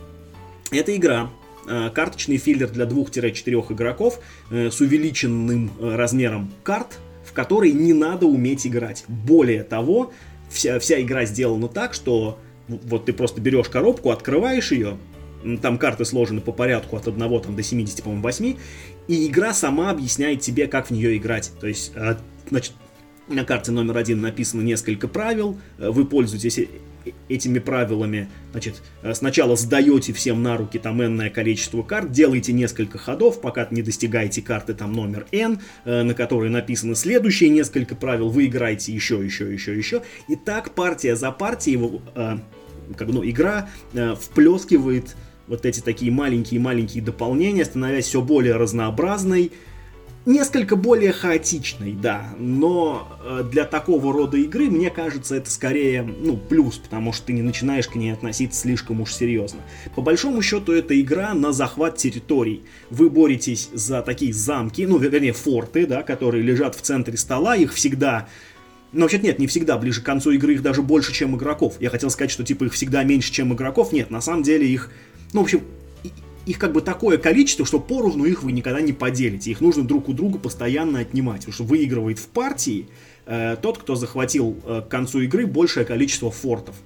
Speaker 2: Это игра, э, карточный филлер для 2-4 игроков с увеличенным размером карт, в который не надо уметь играть. Более того, вся, вся игра сделана так, что вот ты просто берешь коробку, открываешь ее, там карты сложены по порядку от 1 там, до 70, по-моему, 8, и игра сама объясняет тебе, как в нее играть. То есть, э, значит, на карте номер один написано несколько правил, э, вы пользуетесь э, этими правилами, значит, сначала сдаете всем на руки там энное количество карт, делаете несколько ходов, пока не достигаете карты там номер n, на которой написано следующие несколько правил, вы играете еще, еще, еще, еще, и так партия за партией как, ну, игра э, вплескивает вот эти такие маленькие-маленькие дополнения, становясь все более разнообразной, несколько более хаотичной, да, но э, для такого рода игры, мне кажется, это скорее, ну, плюс, потому что ты не начинаешь к ней относиться слишком уж серьезно. По большому счету, это игра на захват территорий. Вы боретесь за такие замки, ну, вернее, форты, да, которые лежат в центре стола, их всегда но вообще нет, не всегда. Ближе к концу игры их даже больше, чем игроков. Я хотел сказать, что типа их всегда меньше, чем игроков. Нет, на самом деле их... Ну, в общем, их как бы такое количество, что поровну их вы никогда не поделите. Их нужно друг у друга постоянно отнимать. Потому что выигрывает в партии э, тот, кто захватил э, к концу игры большее количество фортов.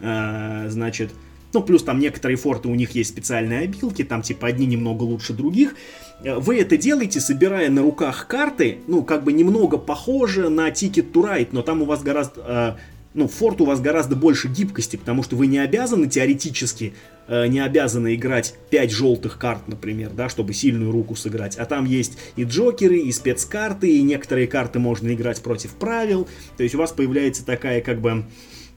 Speaker 2: Э, значит, ну, плюс там некоторые форты, у них есть специальные обилки, там типа одни немного лучше других. Э, вы это делаете, собирая на руках карты, ну, как бы немного похоже на Ticket to Ride, но там у вас гораздо... Э, ну, форт у вас гораздо больше гибкости, потому что вы не обязаны теоретически, э, не обязаны играть 5 желтых карт, например, да, чтобы сильную руку сыграть. А там есть и джокеры, и спецкарты, и некоторые карты можно играть против правил. То есть у вас появляется такая, как бы,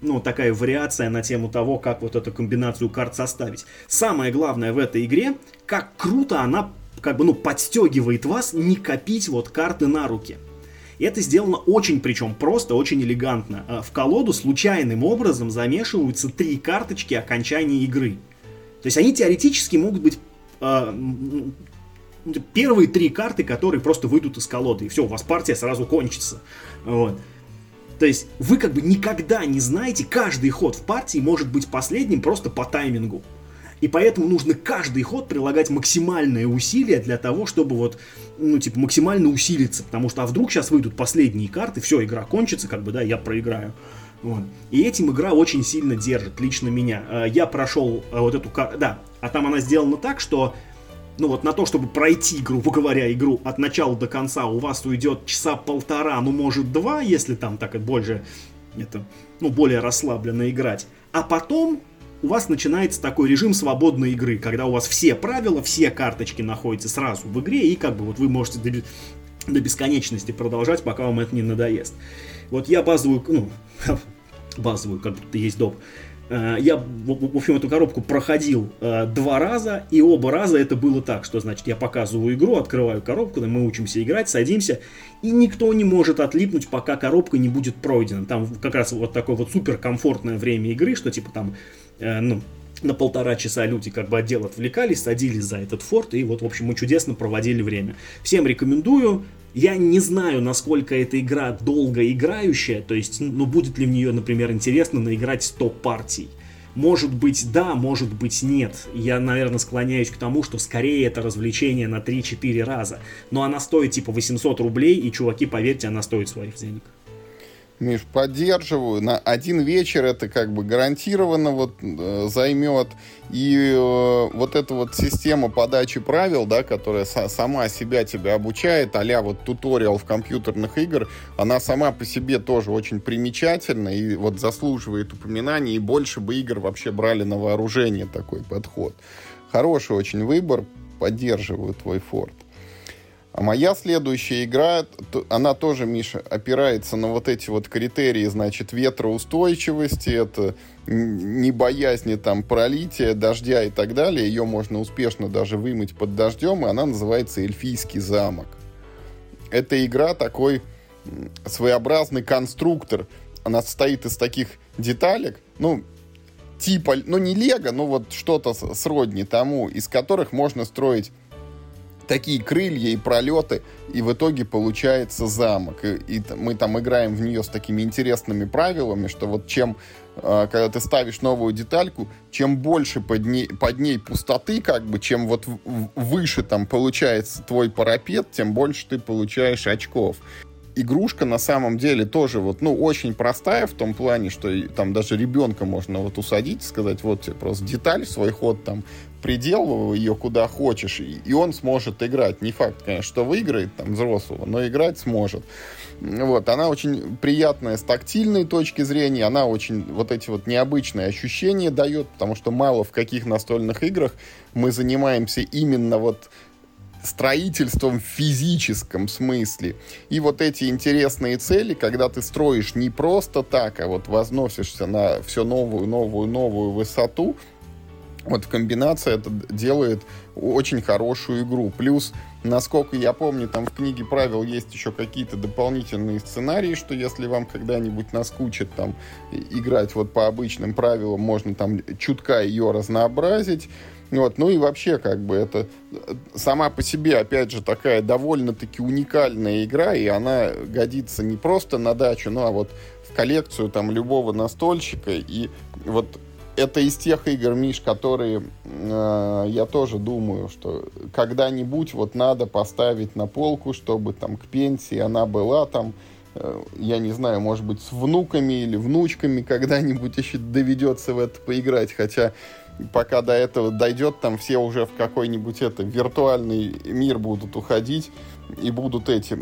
Speaker 2: ну, такая вариация на тему того, как вот эту комбинацию карт составить. Самое главное в этой игре, как круто она как бы, ну, подстегивает вас не копить вот карты на руки. Это сделано очень, причем просто, очень элегантно. А, в колоду случайным образом замешиваются три карточки окончания игры. То есть они теоретически могут быть э, первые три карты, которые просто выйдут из колоды. И все, у вас партия сразу кончится. Вот. То есть вы как бы никогда не знаете, каждый ход в партии может быть последним просто по таймингу. И поэтому нужно каждый ход прилагать максимальное усилие для того, чтобы вот, ну, типа, максимально усилиться. Потому что, а вдруг сейчас выйдут последние карты, все, игра кончится, как бы, да, я проиграю. Вот. И этим игра очень сильно держит, лично меня. Э, я прошел э, вот эту карту, да, а там она сделана так, что ну вот на то, чтобы пройти, грубо говоря, игру от начала до конца, у вас уйдет часа полтора, ну может два, если там так и больше, это, ну более расслабленно играть. А потом у вас начинается такой режим свободной игры, когда у вас все правила, все карточки находятся сразу в игре, и как бы вот вы можете до, до бесконечности продолжать, пока вам это не надоест. Вот я базовую, ну, базовую, как будто есть доп. Э, я, в общем, эту коробку проходил э, два раза, и оба раза это было так, что, значит, я показываю игру, открываю коробку, мы учимся играть, садимся, и никто не может отлипнуть, пока коробка не будет пройдена. Там как раз вот такое вот суперкомфортное время игры, что типа там Э, ну, на полтора часа люди как бы отдел отвлекались, садились за этот форт, и вот, в общем, мы чудесно проводили время. Всем рекомендую. Я не знаю, насколько эта игра долго играющая, то есть, ну, будет ли в нее, например, интересно наиграть 100 партий. Может быть, да, может быть, нет. Я, наверное, склоняюсь к тому, что скорее это развлечение на 3-4 раза. Но она стоит типа 800 рублей, и, чуваки, поверьте, она стоит своих денег.
Speaker 1: Миш, поддерживаю. На один вечер это как бы гарантированно вот э, займет. И э, вот эта вот система подачи правил, да, которая са- сама себя тебя обучает, а вот туториал в компьютерных игр, она сама по себе тоже очень примечательна и вот заслуживает упоминания. И больше бы игр вообще брали на вооружение такой подход. Хороший очень выбор. Поддерживаю твой форт. А моя следующая игра, она тоже, Миша, опирается на вот эти вот критерии, значит, ветроустойчивости, это не боязни там пролития, дождя и так далее. Ее можно успешно даже вымыть под дождем, и она называется «Эльфийский замок». Эта игра такой своеобразный конструктор. Она состоит из таких деталек, ну, типа, ну не лего, но вот что-то сродни тому, из которых можно строить такие крылья и пролеты, и в итоге получается замок. И, и мы там играем в нее с такими интересными правилами, что вот чем, э, когда ты ставишь новую детальку, чем больше под ней, под ней пустоты, как бы, чем вот выше там получается твой парапет, тем больше ты получаешь очков игрушка на самом деле тоже вот, ну, очень простая в том плане, что там даже ребенка можно вот усадить, сказать, вот тебе просто деталь, свой ход там приделывай ее куда хочешь, и, и он сможет играть. Не факт, конечно, что выиграет там взрослого, но играть сможет. Вот, она очень приятная с тактильной точки зрения, она очень вот эти вот необычные ощущения дает, потому что мало в каких настольных играх мы занимаемся именно вот строительством в физическом смысле. И вот эти интересные цели, когда ты строишь не просто так, а вот возносишься на все новую, новую, новую высоту, вот комбинация это делает очень хорошую игру. Плюс, насколько я помню, там в книге правил есть еще какие-то дополнительные сценарии, что если вам когда-нибудь наскучит там играть вот по обычным правилам, можно там чутка ее разнообразить. Вот, ну и вообще, как бы, это сама по себе, опять же, такая довольно-таки уникальная игра, и она годится не просто на дачу, ну а вот в коллекцию там любого настольщика, и вот это из тех игр, Миш, которые э, я тоже думаю, что когда-нибудь вот надо поставить на полку, чтобы там к пенсии она была там, э, я не знаю, может быть, с внуками или внучками когда-нибудь еще доведется в это поиграть, хотя пока до этого дойдет, там все уже в какой-нибудь это виртуальный мир будут уходить и будут эти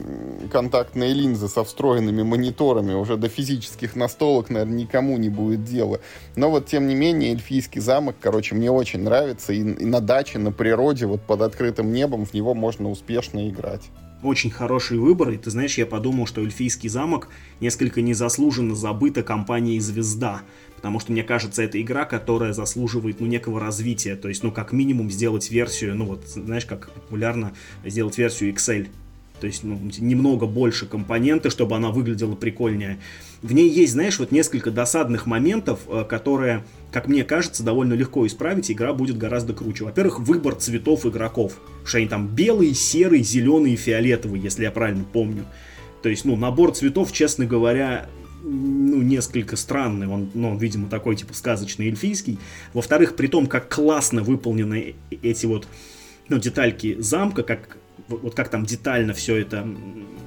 Speaker 1: контактные линзы со встроенными мониторами уже до физических настолок, наверное, никому не будет дела. Но вот, тем не менее, эльфийский замок, короче, мне очень нравится, и, и на даче, на природе, вот под открытым небом в него можно успешно играть.
Speaker 2: Очень хороший выбор, и ты знаешь, я подумал, что Эльфийский замок несколько незаслуженно забыта компанией «Звезда», потому что, мне кажется, это игра, которая заслуживает, ну, некого развития, то есть, ну, как минимум сделать версию, ну, вот, знаешь, как популярно сделать версию Excel, то есть ну, немного больше компоненты, чтобы она выглядела прикольнее. В ней есть, знаешь, вот несколько досадных моментов, э, которые, как мне кажется, довольно легко исправить, и игра будет гораздо круче. Во-первых, выбор цветов игроков. Что они там белый, серый, зеленый и фиолетовый, если я правильно помню. То есть, ну, набор цветов, честно говоря, ну, несколько странный. Он, ну, он, видимо, такой, типа, сказочный эльфийский. Во-вторых, при том, как классно выполнены эти вот, ну, детальки замка, как вот как там детально все это,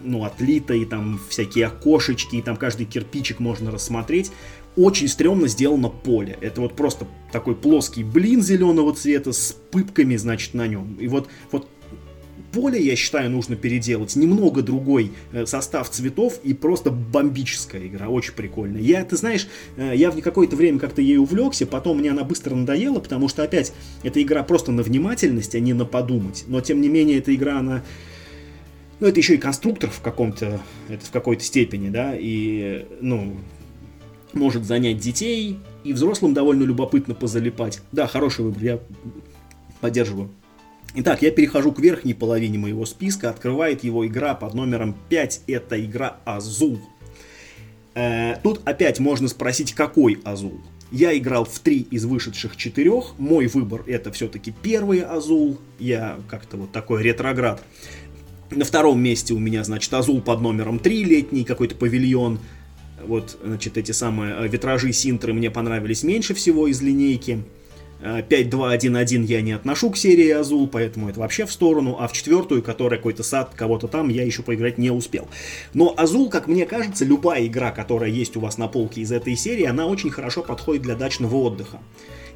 Speaker 2: ну, отлито, и там всякие окошечки, и там каждый кирпичик можно рассмотреть. Очень стрёмно сделано поле. Это вот просто такой плоский блин зеленого цвета с пыпками, значит, на нем. И вот, вот поле, я считаю, нужно переделать. Немного другой э, состав цветов и просто бомбическая игра. Очень прикольная. Я, ты знаешь, э, я в какое-то время как-то ей увлекся, потом мне она быстро надоела, потому что опять эта игра просто на внимательность, а не на подумать. Но тем не менее, эта игра, она ну, это еще и конструктор в каком-то, это в какой-то степени, да, и, ну, может занять детей, и взрослым довольно любопытно позалипать. Да, хороший выбор, я поддерживаю. Итак, я перехожу к верхней половине моего списка. Открывает его игра под номером 5. Это игра Азул. Э, тут опять можно спросить, какой Азул. Я играл в три из вышедших четырех. Мой выбор это все-таки первый Азул. Я как-то вот такой ретроград. На втором месте у меня, значит, Азул под номером 3, летний какой-то павильон. Вот, значит, эти самые э, витражи Синтры мне понравились меньше всего из линейки. 5.2.1.1 я не отношу к серии Азул, поэтому это вообще в сторону, а в четвертую, которая какой-то сад кого-то там, я еще поиграть не успел. Но Азул, как мне кажется, любая игра, которая есть у вас на полке из этой серии, она очень хорошо подходит для дачного отдыха.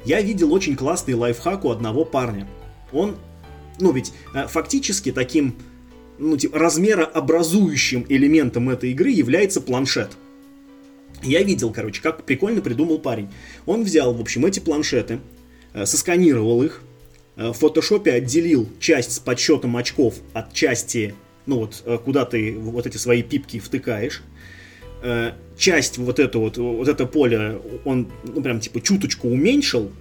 Speaker 2: Я видел очень классный лайфхак у одного парня. Он, ну ведь э, фактически таким ну, типа, размерообразующим элементом этой игры является планшет. Я видел, короче, как прикольно придумал парень. Он взял, в общем, эти планшеты, сосканировал их, э, в фотошопе отделил часть с подсчетом очков от части, ну вот, э, куда ты вот эти свои пипки втыкаешь. Часть вот эту вот, вот это поле он, ну, прям типа чуточку уменьшил,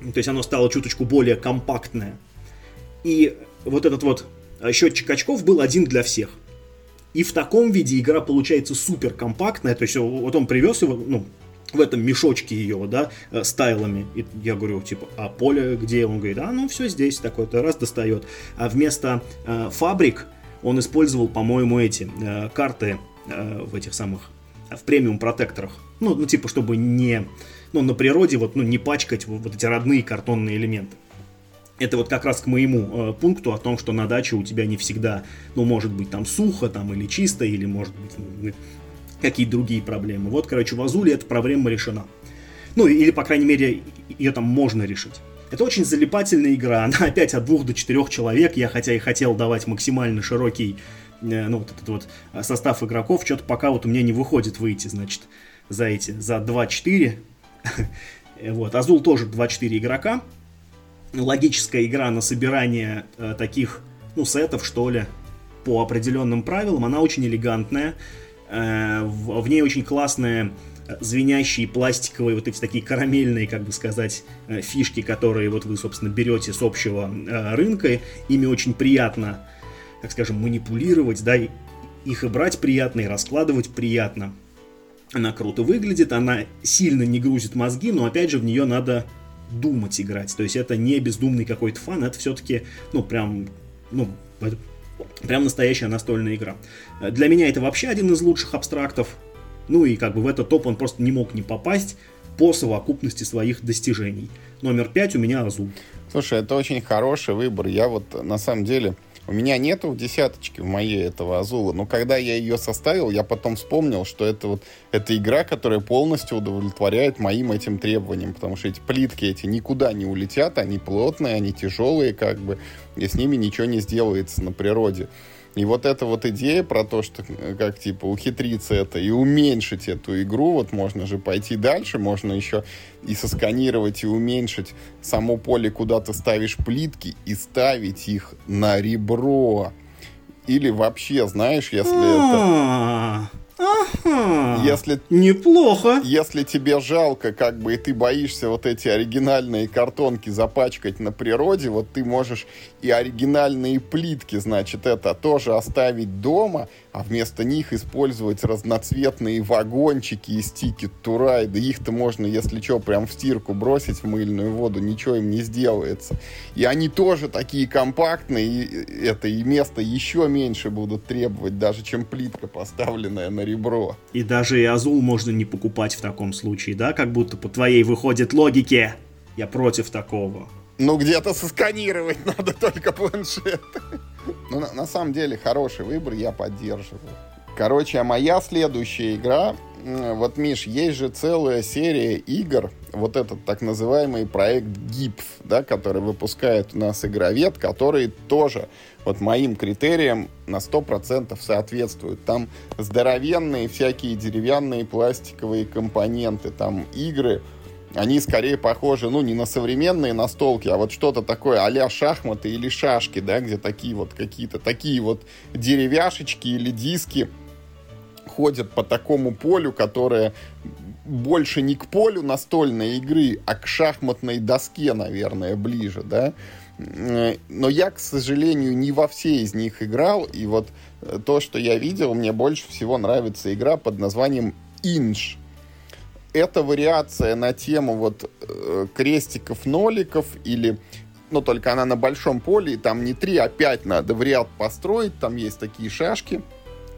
Speaker 2: то есть оно стало чуточку более компактное. И вот этот вот счетчик очков был один для всех. И в таком виде игра получается супер компактная, то есть вот он привез его, ну, в этом мешочке ее, да, э, стайлами. И я говорю, типа, а поле где? Он говорит, а ну все здесь, такой-то раз достает. А вместо э, фабрик он использовал, по-моему, эти э, карты э, в этих самых, в премиум протекторах. Ну, ну, типа, чтобы не, ну, на природе вот, ну, не пачкать вот эти родные картонные элементы. Это вот как раз к моему э, пункту о том, что на даче у тебя не всегда, ну, может быть, там сухо, там, или чисто, или, может быть, ну, какие другие проблемы. Вот, короче, в Азуле эта проблема решена. Ну, или, по крайней мере, ее там можно решить. Это очень залипательная игра, она опять от двух до четырех человек, я хотя и хотел давать максимально широкий, э, ну, вот этот вот э, состав игроков, что-то пока вот у меня не выходит выйти, значит, за эти, за 2-4. вот, Азул тоже 2-4 игрока. Логическая игра на собирание э, таких, ну, сетов, что ли, по определенным правилам, она очень элегантная, в, в ней очень классные э, звенящие пластиковые вот эти такие карамельные, как бы сказать, э, фишки, которые вот вы, собственно, берете с общего рынка. Ими очень приятно, так скажем, манипулировать, да, их и брать приятно, и раскладывать приятно. Она круто выглядит, она сильно не грузит мозги, но опять же в нее надо думать играть. То есть это не бездумный какой-то фан, это все-таки, ну, прям, ну, Прям настоящая настольная игра. Для меня это вообще один из лучших абстрактов. Ну и как бы в этот топ он просто не мог не попасть по совокупности своих достижений. Номер пять у меня Азул.
Speaker 1: Слушай, это очень хороший выбор. Я вот на самом деле у меня нету в десяточке в моей этого Азула, но когда я ее составил, я потом вспомнил, что это вот это игра, которая полностью удовлетворяет моим этим требованиям, потому что эти плитки эти никуда не улетят, они плотные, они тяжелые, как бы, и с ними ничего не сделается на природе. И вот эта вот идея про то, что э, как типа ухитриться это и уменьшить эту игру, вот можно же пойти дальше, можно еще и сосканировать и уменьшить само поле, куда ты ставишь плитки, и ставить их на ребро. Или вообще, знаешь, если это...
Speaker 2: Ага.
Speaker 1: Если,
Speaker 2: Неплохо.
Speaker 1: если тебе жалко, как бы, и ты боишься вот эти оригинальные картонки запачкать на природе, вот ты можешь и оригинальные плитки, значит, это тоже оставить дома, а вместо них использовать разноцветные вагончики и стики Турай. Да их-то можно, если что, прям в стирку бросить в мыльную воду, ничего им не сделается. И они тоже такие компактные, и это и место еще меньше будут требовать, даже чем плитка, поставленная на ребро.
Speaker 2: И даже и Азул можно не покупать в таком случае, да? Как будто по твоей выходит логике. Я против такого.
Speaker 1: Ну, где-то сосканировать надо только планшет. Ну, на, на самом деле, хороший выбор, я поддерживаю. Короче, а моя следующая игра... Вот, Миш, есть же целая серия игр, вот этот так называемый проект GIPF, да, который выпускает у нас игровед, который тоже вот моим критериям на 100% соответствуют. Там здоровенные всякие деревянные пластиковые компоненты, там игры, они скорее похожи, ну, не на современные настолки, а вот что-то такое а шахматы или шашки, да, где такие вот какие-то такие вот деревяшечки или диски ходят по такому полю, которое больше не к полю настольной игры, а к шахматной доске, наверное, ближе, да. Но я, к сожалению, не во все из них играл, и вот то, что я видел, мне больше всего нравится игра под названием Инж это вариация на тему вот э, крестиков-ноликов или ну, только она на большом поле, и там не три, а пять надо в ряд построить, там есть такие шашки,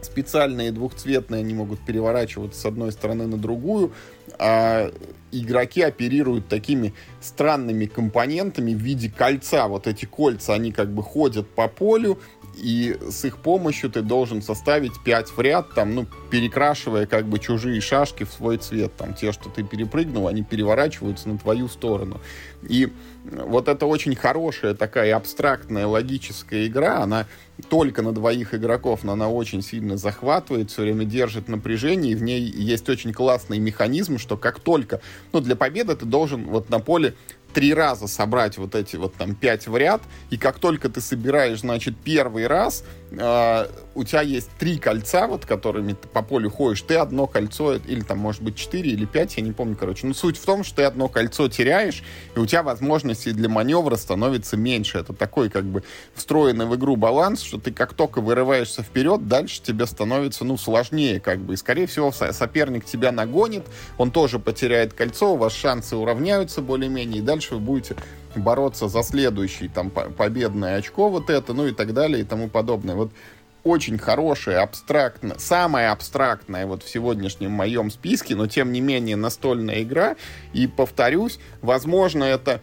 Speaker 1: специальные двухцветные, они могут переворачиваться с одной стороны на другую, а игроки оперируют такими странными компонентами в виде кольца. Вот эти кольца, они как бы ходят по полю, и с их помощью ты должен составить 5 в ряд, там, ну, перекрашивая как бы чужие шашки в свой цвет. Там, те, что ты перепрыгнул, они переворачиваются на твою сторону. И вот это очень хорошая такая абстрактная логическая игра, она только на двоих игроков, но она очень сильно захватывает, все время держит напряжение, и в ней есть очень классный механизм, что как только, ну, для победы ты должен вот на поле три раза собрать вот эти вот там пять в ряд, и как только ты собираешь, значит, первый раз, э, у тебя есть три кольца, вот которыми ты по полю ходишь, ты одно кольцо, или там может быть четыре или пять, я не помню, короче. Но суть в том, что ты одно кольцо теряешь, и у тебя возможностей для маневра становится меньше. Это такой как бы встроенный в игру баланс, что ты как только вырываешься вперед, дальше тебе становится, ну, сложнее как бы. И, скорее всего, соперник тебя нагонит, он тоже потеряет кольцо, у вас шансы уравняются более-менее, и дальше вы будете бороться за следующий там победное очко вот это, ну и так далее и тому подобное. Вот очень хорошая, абстрактная, самая абстрактная вот в сегодняшнем моем списке, но тем не менее настольная игра. И повторюсь, возможно, это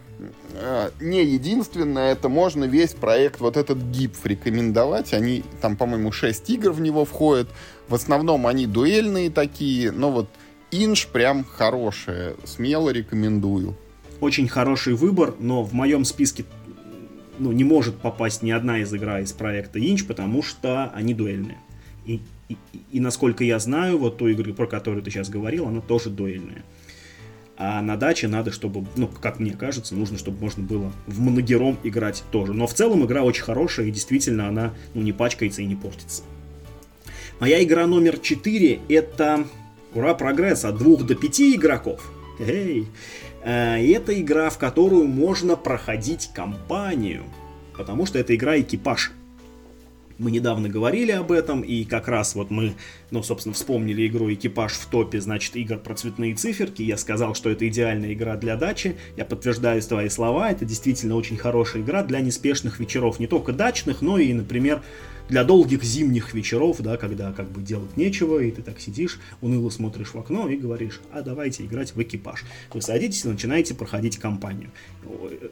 Speaker 1: э, не единственное, это можно весь проект, вот этот ГИП рекомендовать. Они, там, по-моему, 6 игр в него входят. В основном они дуэльные такие, но вот Инж прям хорошая. Смело рекомендую.
Speaker 2: Очень хороший выбор, но в моем списке ну, не может попасть ни одна из игра из проекта Инч, потому что они дуэльные. И, и, и насколько я знаю, вот ту игру, про которую ты сейчас говорил, она тоже дуэльная. А на даче надо, чтобы, ну, как мне кажется, нужно, чтобы можно было в моногером играть тоже. Но в целом игра очень хорошая, и действительно она ну, не пачкается и не портится. Моя игра номер 4 это Ура Прогресс от 2 до 5 игроков. Эй! И это игра, в которую можно проходить кампанию, потому что это игра экипаж. Мы недавно говорили об этом, и как раз вот мы, ну, собственно, вспомнили игру «Экипаж в топе», значит, игр про цветные циферки. Я сказал, что это идеальная игра для дачи. Я подтверждаю твои слова. Это действительно очень хорошая игра для неспешных вечеров. Не только дачных, но и, например, для долгих зимних вечеров, да, когда как бы делать нечего, и ты так сидишь, уныло смотришь в окно и говоришь, а давайте играть в экипаж. Вы садитесь и начинаете проходить кампанию.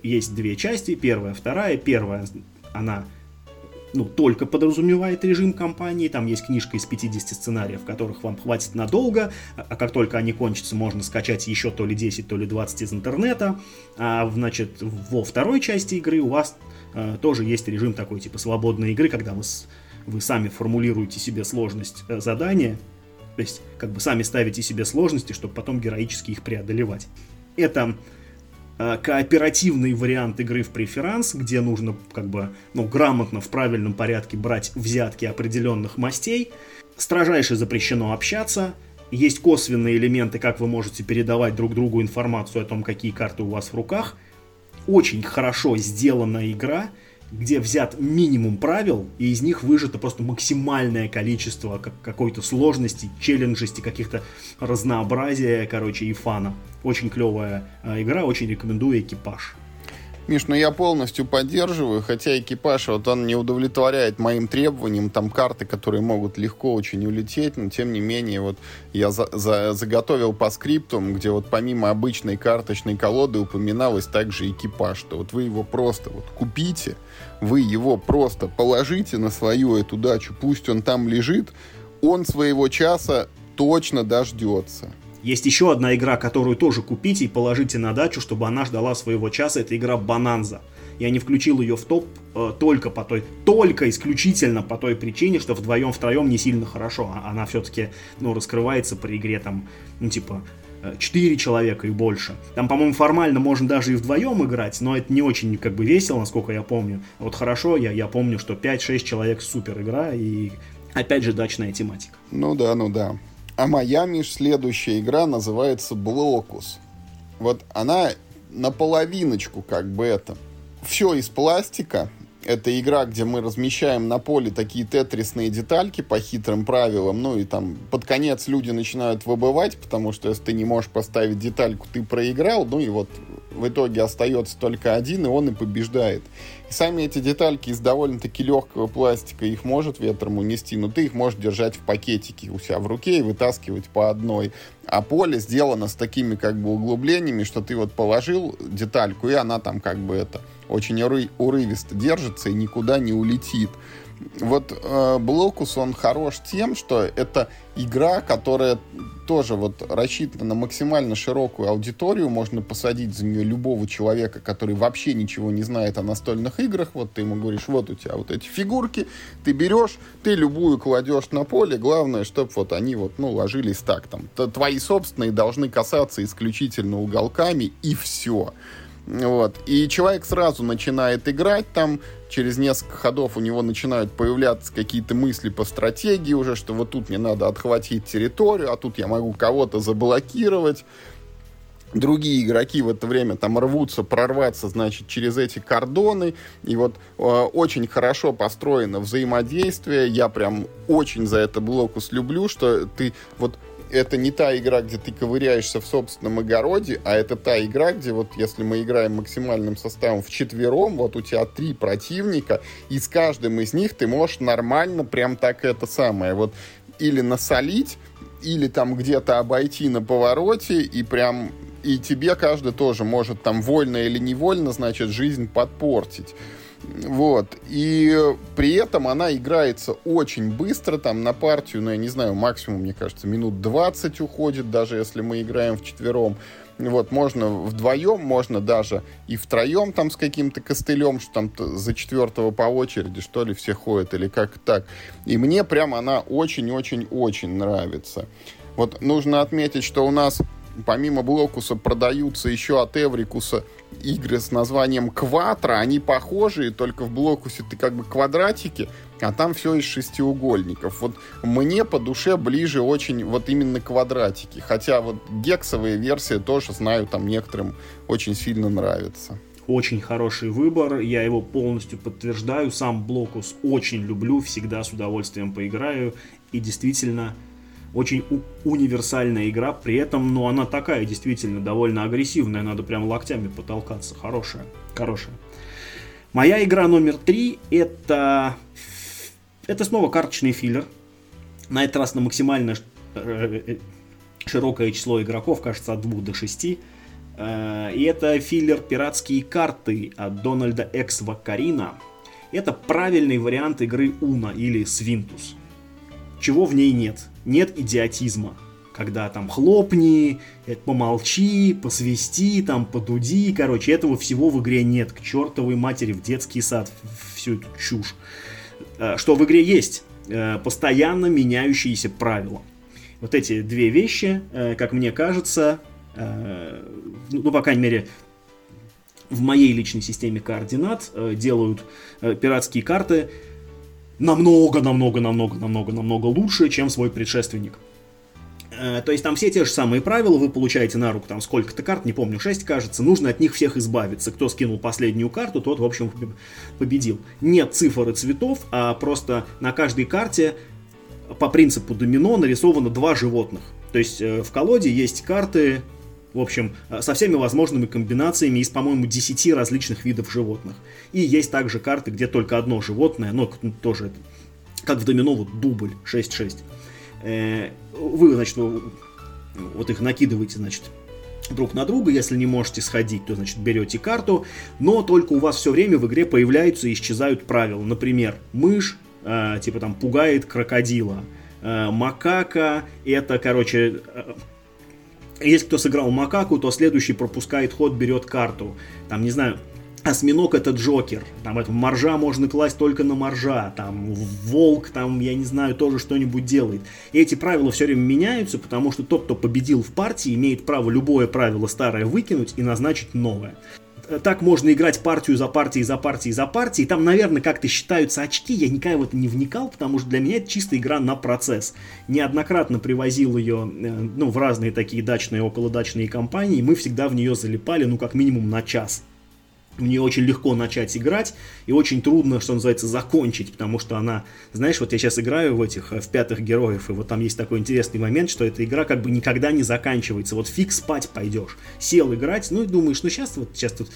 Speaker 2: Есть две части, первая, вторая. Первая, она ну, только подразумевает режим кампании. Там есть книжка из 50 сценариев, которых вам хватит надолго, а как только они кончатся, можно скачать еще то ли 10, то ли 20 из интернета. А, значит, во второй части игры у вас тоже есть режим такой, типа свободной игры, когда вы, вы сами формулируете себе сложность э, задания, то есть как бы сами ставите себе сложности, чтобы потом героически их преодолевать. Это э, кооперативный вариант игры в преферанс, где нужно как бы ну, грамотно, в правильном порядке брать взятки определенных мастей. Строжайше запрещено общаться. Есть косвенные элементы, как вы можете передавать друг другу информацию о том, какие карты у вас в руках. Очень хорошо сделана игра – где взят минимум правил, и из них выжато просто максимальное количество какой-то сложности, челленджести, каких-то разнообразия, короче, и фана. Очень клевая э, игра, очень рекомендую экипаж.
Speaker 1: Миш, ну я полностью поддерживаю, хотя экипаж, вот он не удовлетворяет моим требованиям, там карты, которые могут легко очень улететь, но тем не менее, вот я за, за, заготовил по скриптам, где вот помимо обычной карточной колоды упоминалось также экипаж, что вот вы его просто вот купите, вы его просто положите на свою эту дачу, пусть он там лежит, он своего часа точно дождется.
Speaker 2: Есть еще одна игра, которую тоже купите и положите на дачу, чтобы она ждала своего часа. Это игра Бананза. Я не включил ее в топ э, только по той, только исключительно по той причине, что вдвоем втроем не сильно хорошо. А она все-таки, ну, раскрывается при игре там, ну, типа, 4 э, человека и больше. Там, по-моему, формально можно даже и вдвоем играть, но это не очень как бы весело, насколько я помню. Вот хорошо, я, я помню, что 5-6 человек супер игра и опять же дачная тематика.
Speaker 1: Ну да, ну да. А моя, Миш, следующая игра называется Блокус. Вот она наполовиночку как бы это. Все из пластика. Это игра, где мы размещаем на поле такие тетрисные детальки по хитрым правилам. Ну и там под конец люди начинают выбывать, потому что если ты не можешь поставить детальку, ты проиграл. Ну и вот в итоге остается только один, и он и побеждает. И сами эти детальки из довольно-таки легкого пластика, их может ветром унести, но ты их можешь держать в пакетике у себя в руке и вытаскивать по одной. А поле сделано с такими как бы углублениями, что ты вот положил детальку, и она там как бы это очень уры урывисто держится и никуда не улетит. Вот э, Блокус, он хорош тем, что это игра, которая тоже вот рассчитана на максимально широкую аудиторию. Можно посадить за нее любого человека, который вообще ничего не знает о настольных играх. Вот ты ему говоришь, вот у тебя вот эти фигурки, ты берешь, ты любую кладешь на поле. Главное, чтобы вот они вот, ну, ложились так там. Твои собственные должны касаться исключительно уголками и все. Вот. И человек сразу начинает играть там, через несколько ходов у него начинают появляться какие-то мысли по стратегии уже, что вот тут мне надо отхватить территорию, а тут я могу кого-то заблокировать. Другие игроки в это время там рвутся прорваться, значит, через эти кордоны. И вот э, очень хорошо построено взаимодействие. Я прям очень за это блокус люблю, что ты вот это не та игра, где ты ковыряешься в собственном огороде, а это та игра, где вот если мы играем максимальным составом в четвером, вот у тебя три противника, и с каждым из них ты можешь нормально прям так это самое, вот или насолить, или там где-то обойти на повороте, и прям и тебе каждый тоже может там вольно или невольно, значит, жизнь подпортить. Вот. И при этом она играется очень быстро, там на партию, ну, я не знаю, максимум, мне кажется, минут 20 уходит, даже если мы играем в четвером. Вот, можно вдвоем, можно даже и втроем там с каким-то костылем, что там за четвертого по очереди, что ли, все ходят, или как так. И мне прям она очень-очень-очень нравится. Вот нужно отметить, что у нас помимо Блокуса продаются еще от Эврикуса игры с названием Кватро. Они похожие, только в Блокусе ты как бы квадратики, а там все из шестиугольников. Вот мне по душе ближе очень вот именно квадратики. Хотя вот гексовые версии тоже знаю, там некоторым очень сильно нравятся.
Speaker 2: Очень хороший выбор, я его полностью подтверждаю. Сам Блокус очень люблю, всегда с удовольствием поиграю. И действительно, очень универсальная игра, при этом, ну, она такая действительно довольно агрессивная, надо прям локтями потолкаться, хорошая, хорошая. Моя игра номер три это, это снова карточный филлер, на этот раз на максимально э, э, широкое число игроков, кажется, от 2 до 6. Э, и это филлер «Пиратские карты» от Дональда Эксва Карина. Это правильный вариант игры Уна или Свинтус. Чего в ней нет? Нет идиотизма. Когда там хлопни, помолчи, посвисти, там подуди, короче, этого всего в игре нет. К чертовой матери в детский сад всю эту чушь. Э, что в игре есть? Э, постоянно меняющиеся правила. Вот эти две вещи, э, как мне кажется, ну, по крайней мере, в моей личной системе координат делают пиратские карты намного, намного, намного, намного, намного лучше, чем свой предшественник. Э, то есть там все те же самые правила, вы получаете на руку там сколько-то карт, не помню, 6 кажется, нужно от них всех избавиться. Кто скинул последнюю карту, тот, в общем, победил. Нет цифр и цветов, а просто на каждой карте по принципу домино нарисовано два животных. То есть э, в колоде есть карты, в общем, э, со всеми возможными комбинациями из, по-моему, 10 различных видов животных. И есть также карты, где только одно животное, но тоже это, как в домино, вот дубль 6-6. Э, вы, значит, вот их накидываете, значит, друг на друга, если не можете сходить, то, значит, берете карту, но только у вас все время в игре появляются и исчезают правила. Например, мышь, э, типа там, пугает крокодила, э, макака, это, короче, э, если кто сыграл макаку, то следующий пропускает ход, берет карту. Там, не знаю, Осьминог это Джокер, там это моржа можно класть только на моржа, там волк, там, я не знаю, тоже что-нибудь делает. И эти правила все время меняются, потому что тот, кто победил в партии, имеет право любое правило старое выкинуть и назначить новое. Так можно играть партию за партией, за партией, за партией. Там, наверное, как-то считаются очки. Я никогда в это не вникал, потому что для меня это чисто игра на процесс. Неоднократно привозил ее э, ну, в разные такие дачные, околодачные компании. Мы всегда в нее залипали, ну, как минимум на час мне очень легко начать играть и очень трудно, что называется, закончить, потому что она, знаешь, вот я сейчас играю в этих, э, в пятых героев, и вот там есть такой интересный момент, что эта игра как бы никогда не заканчивается, вот фиг спать пойдешь, сел играть, ну и думаешь, ну сейчас вот, сейчас тут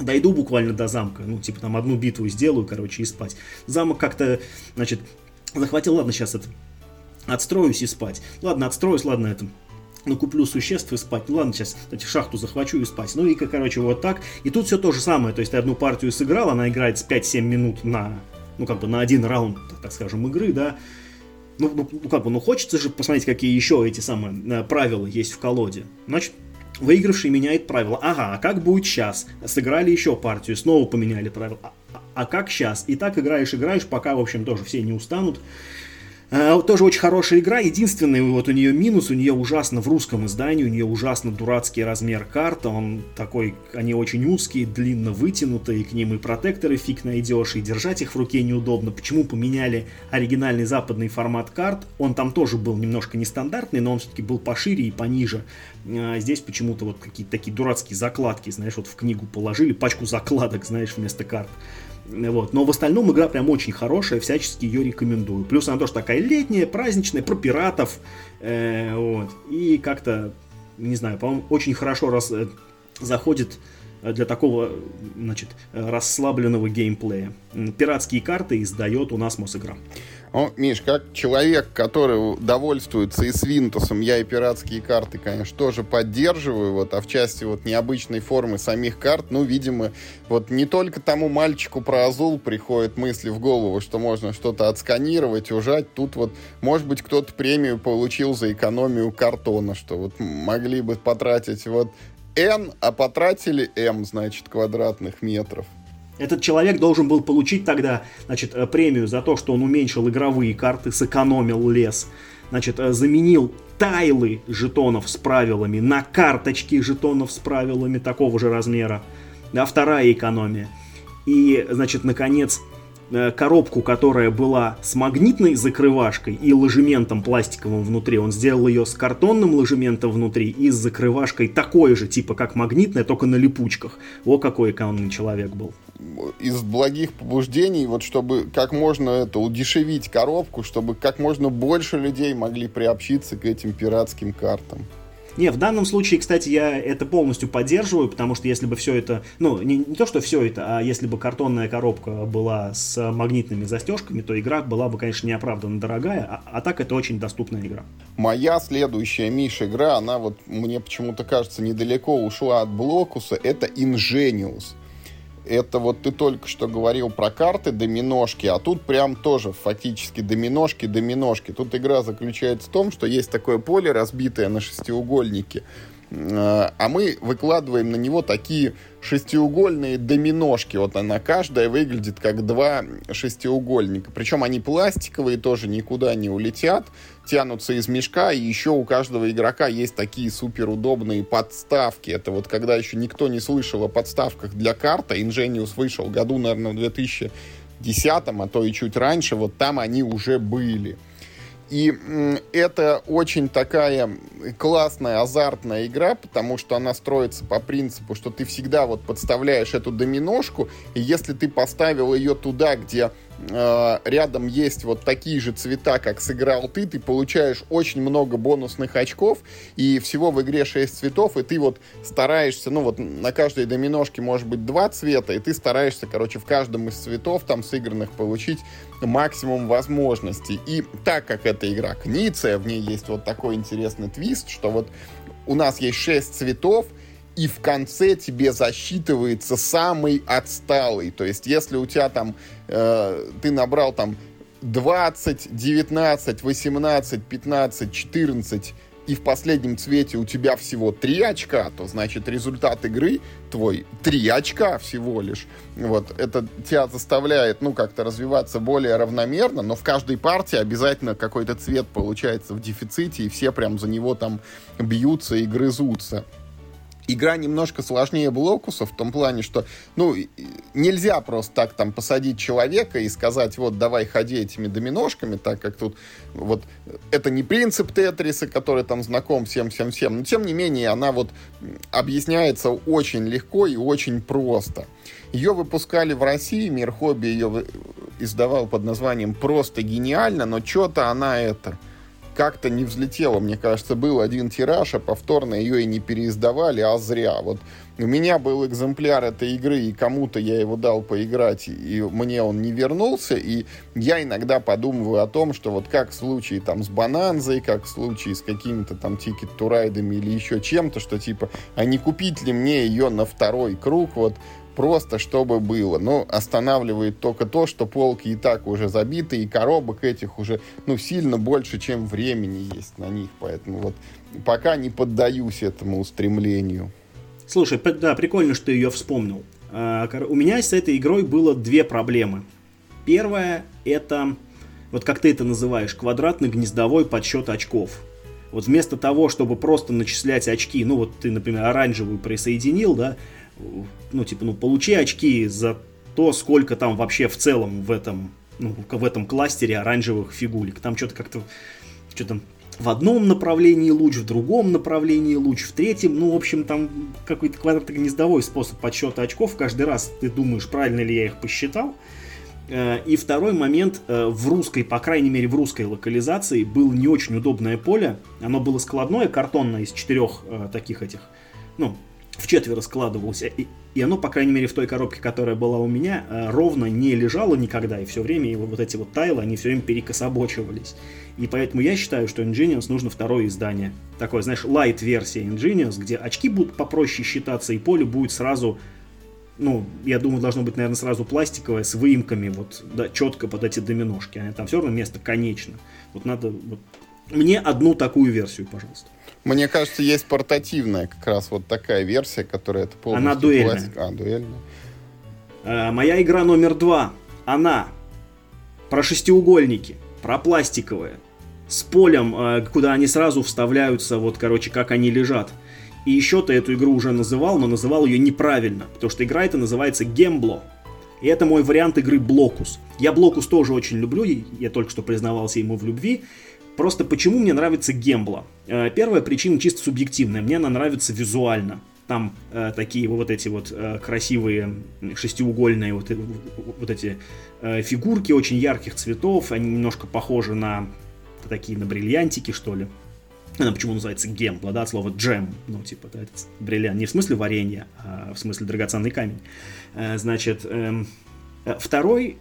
Speaker 2: дойду буквально до замка, ну типа там одну битву сделаю, короче, и спать. Замок как-то, значит, захватил, ладно, сейчас это, отстроюсь и спать. Ладно, отстроюсь, ладно, это, накуплю существ и спать. Ну ладно, сейчас кстати, шахту захвачу и спать. Ну и, короче, вот так. И тут все то же самое. То есть ты одну партию сыграл, она играет с 5-7 минут на, ну как бы на один раунд, так скажем, игры, да. Ну, ну, ну как бы, ну хочется же посмотреть, какие еще эти самые э, правила есть в колоде. Значит, выигравший меняет правила. Ага, а как будет сейчас? Сыграли еще партию, снова поменяли правила. А, а, а как сейчас? И так играешь, играешь, пока, в общем, тоже все не устанут. Э, тоже очень хорошая игра. Единственный вот у нее минус, у нее ужасно в русском издании, у нее ужасно дурацкий размер карты. Он такой, они очень узкие, длинно вытянутые, к ним и протекторы фиг найдешь, и держать их в руке неудобно. Почему поменяли оригинальный западный формат карт? Он там тоже был немножко нестандартный, но он все-таки был пошире и пониже. А здесь почему-то вот какие-то такие дурацкие закладки, знаешь, вот в книгу положили, пачку закладок, знаешь, вместо карт. Вот. Но в остальном игра прям очень хорошая, всячески ее рекомендую. Плюс она тоже такая летняя, праздничная, про пиратов. Э, вот. И как-то, не знаю, по-моему, очень хорошо раз, э, заходит для такого, значит, расслабленного геймплея. Пиратские карты издает у нас Мосигра.
Speaker 1: Ну, Миш, как человек, который довольствуется и с Винтусом, я и пиратские карты, конечно, тоже поддерживаю, вот, а в части вот необычной формы самих карт, ну, видимо, вот не только тому мальчику про Азул приходят мысли в голову, что можно что-то отсканировать, ужать, тут вот, может быть, кто-то премию получил за экономию картона, что вот могли бы потратить вот N, а потратили M, значит, квадратных метров.
Speaker 2: Этот человек должен был получить тогда значит, э, премию за то, что он уменьшил игровые карты, сэкономил лес, значит, э, заменил тайлы жетонов с правилами на карточки жетонов с правилами такого же размера. Да, вторая экономия. И, значит, наконец, коробку, которая была с магнитной закрывашкой и ложементом пластиковым внутри. Он сделал ее с картонным ложементом внутри и с закрывашкой такой же, типа как магнитная, только на липучках. О, какой экономный человек был.
Speaker 1: Из благих побуждений, вот чтобы как можно это удешевить коробку, чтобы как можно больше людей могли приобщиться к этим пиратским картам.
Speaker 2: Не, в данном случае, кстати, я это полностью поддерживаю, потому что если бы все это, ну, не, не то, что все это, а если бы картонная коробка была с магнитными застежками, то игра была бы, конечно, неоправданно дорогая, а, а так это очень доступная игра.
Speaker 1: Моя следующая, Миш, игра, она вот мне почему-то кажется недалеко ушла от Блокуса, это Ingenious это вот ты только что говорил про карты доминошки, а тут прям тоже фактически доминошки, доминошки. Тут игра заключается в том, что есть такое поле, разбитое на шестиугольники, Э, а мы выкладываем на него такие шестиугольные доминошки. Вот она каждая выглядит как два шестиугольника. Причем они пластиковые, тоже никуда не улетят, тянутся из мешка. И еще у каждого игрока есть такие суперудобные подставки. Это вот когда еще никто не слышал о подставках для карта. Ingenius вышел году, наверное, в 2010, а то и чуть раньше. Вот там они уже были. И это очень такая классная, азартная игра, потому что она строится по принципу, что ты всегда вот подставляешь эту доминошку, и если ты поставил ее туда, где э, рядом есть вот такие же цвета, как сыграл ты, ты получаешь очень много бонусных очков, и всего в игре 6 цветов, и ты вот стараешься, ну вот на каждой доминошке может быть два цвета, и ты стараешься, короче, в каждом из цветов там сыгранных получить максимум возможностей. И так как эта игра книция, в ней есть вот такой интересный твист, что вот у нас есть 6 цветов, и в конце тебе засчитывается самый отсталый. То есть, если у тебя там, э, ты набрал там 20, 19, 18, 15, 14, и в последнем цвете у тебя всего 3 очка, то значит результат игры твой 3 очка всего лишь. Вот, это тебя заставляет, ну, как-то развиваться более равномерно, но в каждой партии обязательно какой-то цвет получается в дефиците, и все прям за него там бьются и грызутся игра немножко сложнее Блокуса в том плане, что, ну, нельзя просто так там посадить человека и сказать, вот, давай ходи этими доминошками, так как тут вот это не принцип Тетриса, который там знаком всем-всем-всем, но тем не менее она вот объясняется очень легко и очень просто. Ее выпускали в России, Мир Хобби ее издавал под названием «Просто гениально», но что-то она это как-то не взлетела. Мне кажется, был один тираж, а повторно ее и не переиздавали, а зря. Вот у меня был экземпляр этой игры, и кому-то я его дал поиграть, и мне он не вернулся, и я иногда подумываю о том, что вот как в случае там с Бананзой, как в случае с какими-то там тикет-турайдами или еще чем-то, что типа, а не купить ли мне ее на второй круг, вот просто чтобы было. Но останавливает только то, что полки и так уже забиты, и коробок этих уже ну, сильно больше, чем времени есть на них. Поэтому вот пока не поддаюсь этому устремлению.
Speaker 2: Слушай, да, прикольно, что ее вспомнил. А, у меня с этой игрой было две проблемы. Первая это, вот как ты это называешь, квадратный гнездовой подсчет очков. Вот вместо того, чтобы просто начислять очки, ну вот ты, например, оранжевую присоединил, да, ну, типа, ну, получи очки за то, сколько там вообще в целом в этом, ну, в этом кластере оранжевых фигулек. Там что-то как-то, что-то в одном направлении луч, в другом направлении луч, в третьем, ну, в общем, там какой-то квадратно-гнездовой способ подсчета очков. Каждый раз ты думаешь, правильно ли я их посчитал. Э, и второй момент, э, в русской, по крайней мере в русской локализации, было не очень удобное поле. Оно было складное, картонное, из четырех э, таких этих, ну, в четверо складывалось, и, и оно, по крайней мере, в той коробке, которая была у меня, э, ровно не лежало никогда, и все время его вот эти вот тайлы, они все время перекособочивались. И поэтому я считаю, что Ingenious нужно второе издание. Такое, знаешь, light-версия Ingenious, где очки будут попроще считаться, и поле будет сразу ну, я думаю, должно быть, наверное, сразу пластиковое с выемками, вот, да, четко под эти доминошки. Там все равно место конечно. Вот надо, вот, мне одну такую версию, пожалуйста.
Speaker 1: Мне кажется, есть портативная как раз вот такая версия, которая это
Speaker 2: полностью Она дуэльная. Пластик.
Speaker 1: А, дуэльная.
Speaker 2: А, моя игра номер два. Она про шестиугольники, про пластиковые, с полем, а, куда они сразу вставляются, вот, короче, как они лежат. И еще ты эту игру уже называл, но называл ее неправильно, потому что игра эта называется Гембло. И это мой вариант игры Блокус. Я Блокус тоже очень люблю, я только что признавался ему в любви. Просто почему мне нравится Гембла? Э, первая причина чисто субъективная. Мне она нравится визуально. Там э, такие вот эти вот э, красивые шестиугольные вот, э, вот эти э, фигурки очень ярких цветов. Они немножко похожи на такие на бриллиантики, что ли. Она почему называется гембла, да, от слова джем, ну, типа, да, это бриллиант, не в смысле варенья, а в смысле драгоценный камень. Э, значит, эм, второй,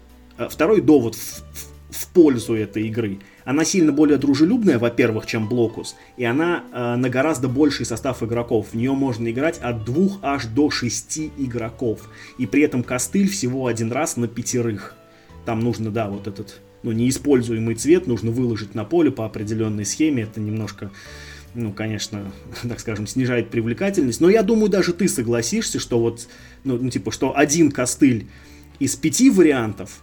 Speaker 2: второй довод в, в, в пользу этой игры – она сильно более дружелюбная, во-первых, чем Блокус, и она э, на гораздо больший состав игроков. В нее можно играть от двух аж до шести игроков. И при этом костыль всего один раз на пятерых. Там нужно, да, вот этот ну, неиспользуемый цвет нужно выложить на поле по определенной схеме. Это немножко ну, конечно, так скажем, снижает привлекательность. Но я думаю, даже ты согласишься, что вот, ну, ну типа, что один костыль из пяти вариантов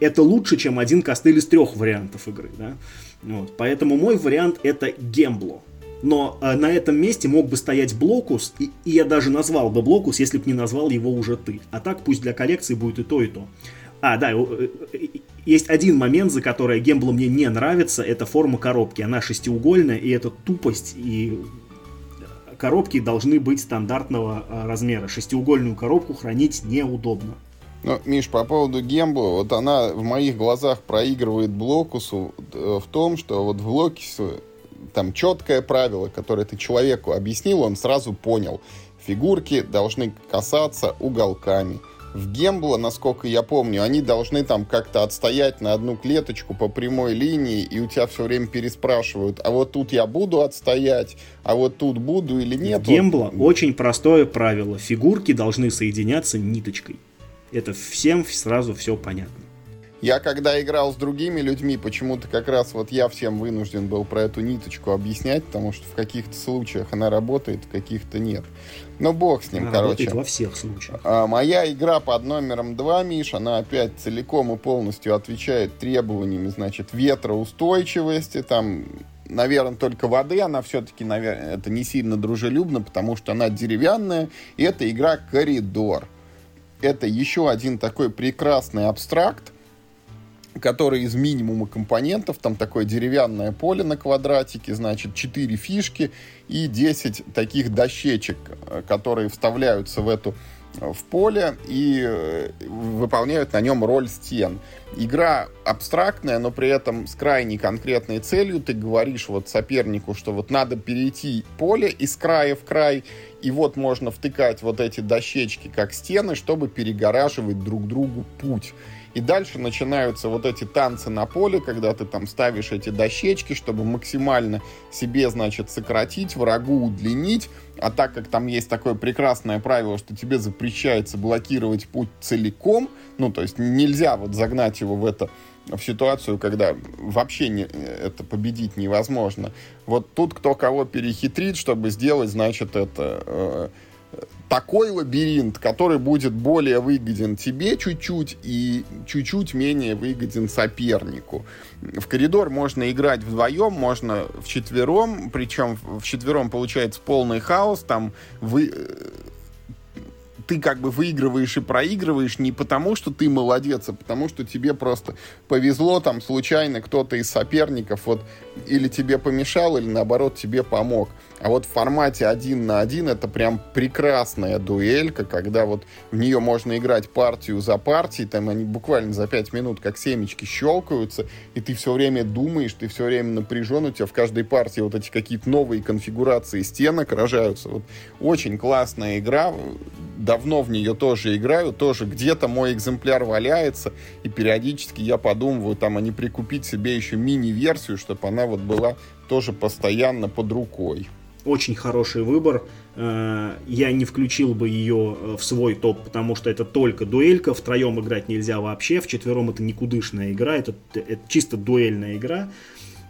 Speaker 2: это лучше, чем один костыль из трех вариантов игры, да. Вот. Поэтому мой вариант это Гембло. Но э, на этом месте мог бы стоять Блокус, и, и я даже назвал бы Блокус, если бы не назвал его уже ты. А так пусть для коллекции будет и то, и то. А, да, э, э, есть один момент, за который Гемблу мне не нравится, это форма коробки. Она шестиугольная, и это тупость, и коробки должны быть стандартного размера. Шестиугольную коробку хранить неудобно.
Speaker 1: Ну, Миш, по поводу Гембла, вот она в моих глазах проигрывает Блокусу э, в том, что вот в Блокусу там четкое правило, которое ты человеку объяснил, он сразу понял. Фигурки должны касаться уголками – в Гембла, насколько я помню, они должны там как-то отстоять на одну клеточку по прямой линии, и у тебя все время переспрашивают, а вот тут я буду отстоять, а вот тут буду или нет.
Speaker 2: В Гембла вот... очень простое правило. Фигурки должны соединяться ниточкой. Это всем сразу все понятно.
Speaker 1: Я когда играл с другими людьми, почему-то как раз вот я всем вынужден был про эту ниточку объяснять, потому что в каких-то случаях она работает, в каких-то нет. Ну, бог с ним, она короче.
Speaker 2: во всех случаях.
Speaker 1: А, моя игра под номером 2, Миш, она опять целиком и полностью отвечает требованиями, значит, ветроустойчивости, там наверное, только воды, она все-таки, наверное, это не сильно дружелюбно, потому что она деревянная, и это игра «Коридор». Это еще один такой прекрасный абстракт, который из минимума компонентов, там такое деревянное поле на квадратике, значит, 4 фишки и 10 таких дощечек, э, которые вставляются в эту в поле и э, выполняют на нем роль стен. Игра абстрактная, но при этом с крайне конкретной целью. Ты говоришь вот сопернику, что вот надо перейти поле из края в край, и вот можно втыкать вот эти дощечки как стены, чтобы перегораживать друг другу путь. И дальше начинаются вот эти танцы на поле, когда ты там ставишь эти дощечки, чтобы максимально себе, значит, сократить, врагу удлинить. А так как там есть такое прекрасное правило, что тебе запрещается блокировать путь целиком, ну, то есть нельзя вот загнать его в это в ситуацию, когда вообще не, это победить невозможно. Вот тут кто кого перехитрит, чтобы сделать, значит, это э, такой лабиринт, который будет более выгоден тебе чуть-чуть и чуть-чуть менее выгоден сопернику. В коридор можно играть вдвоем, можно в четвером, причем в четвером получается полный хаос, там вы ты как бы выигрываешь и проигрываешь не потому, что ты молодец, а потому, что тебе просто повезло, там, случайно кто-то из соперников вот или тебе помешал, или наоборот тебе помог. А вот в формате один на один это прям прекрасная дуэлька, когда вот в нее можно играть партию за партией, там они буквально за пять минут как семечки щелкаются, и ты все время думаешь, ты все время напряжен, у тебя в каждой партии вот эти какие-то новые конфигурации стенок рожаются. Вот очень классная игра, давно в нее тоже играю, тоже где-то мой экземпляр валяется, и периодически я подумываю, там, а не прикупить себе еще мини-версию, чтобы она вот была тоже постоянно под рукой.
Speaker 2: Очень хороший выбор. Э, я не включил бы ее э, в свой топ, потому что это только дуэлька. Втроем играть нельзя вообще. В четвером это никудышная игра. Это, это чисто дуэльная игра.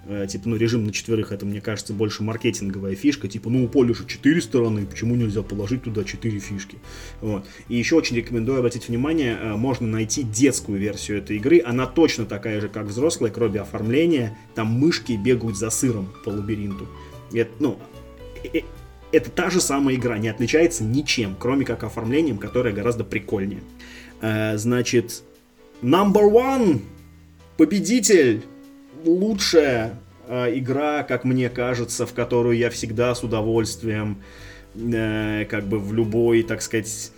Speaker 2: Э, типа, ну, режим на четверых, это, мне кажется, больше маркетинговая фишка. Типа, ну, у поля же четыре стороны, почему нельзя положить туда четыре фишки? Вот. И еще очень рекомендую обратить внимание, э, можно найти детскую версию этой игры. Она точно такая же, как взрослая, кроме оформления. Там мышки бегают за сыром по лабиринту. Это, ну, э, это та же самая игра, не отличается ничем, кроме как оформлением, которое гораздо прикольнее. Значит, number one, победитель лучшая э, игра, как мне кажется, в которую я всегда с удовольствием, э, как бы в любой, так сказать,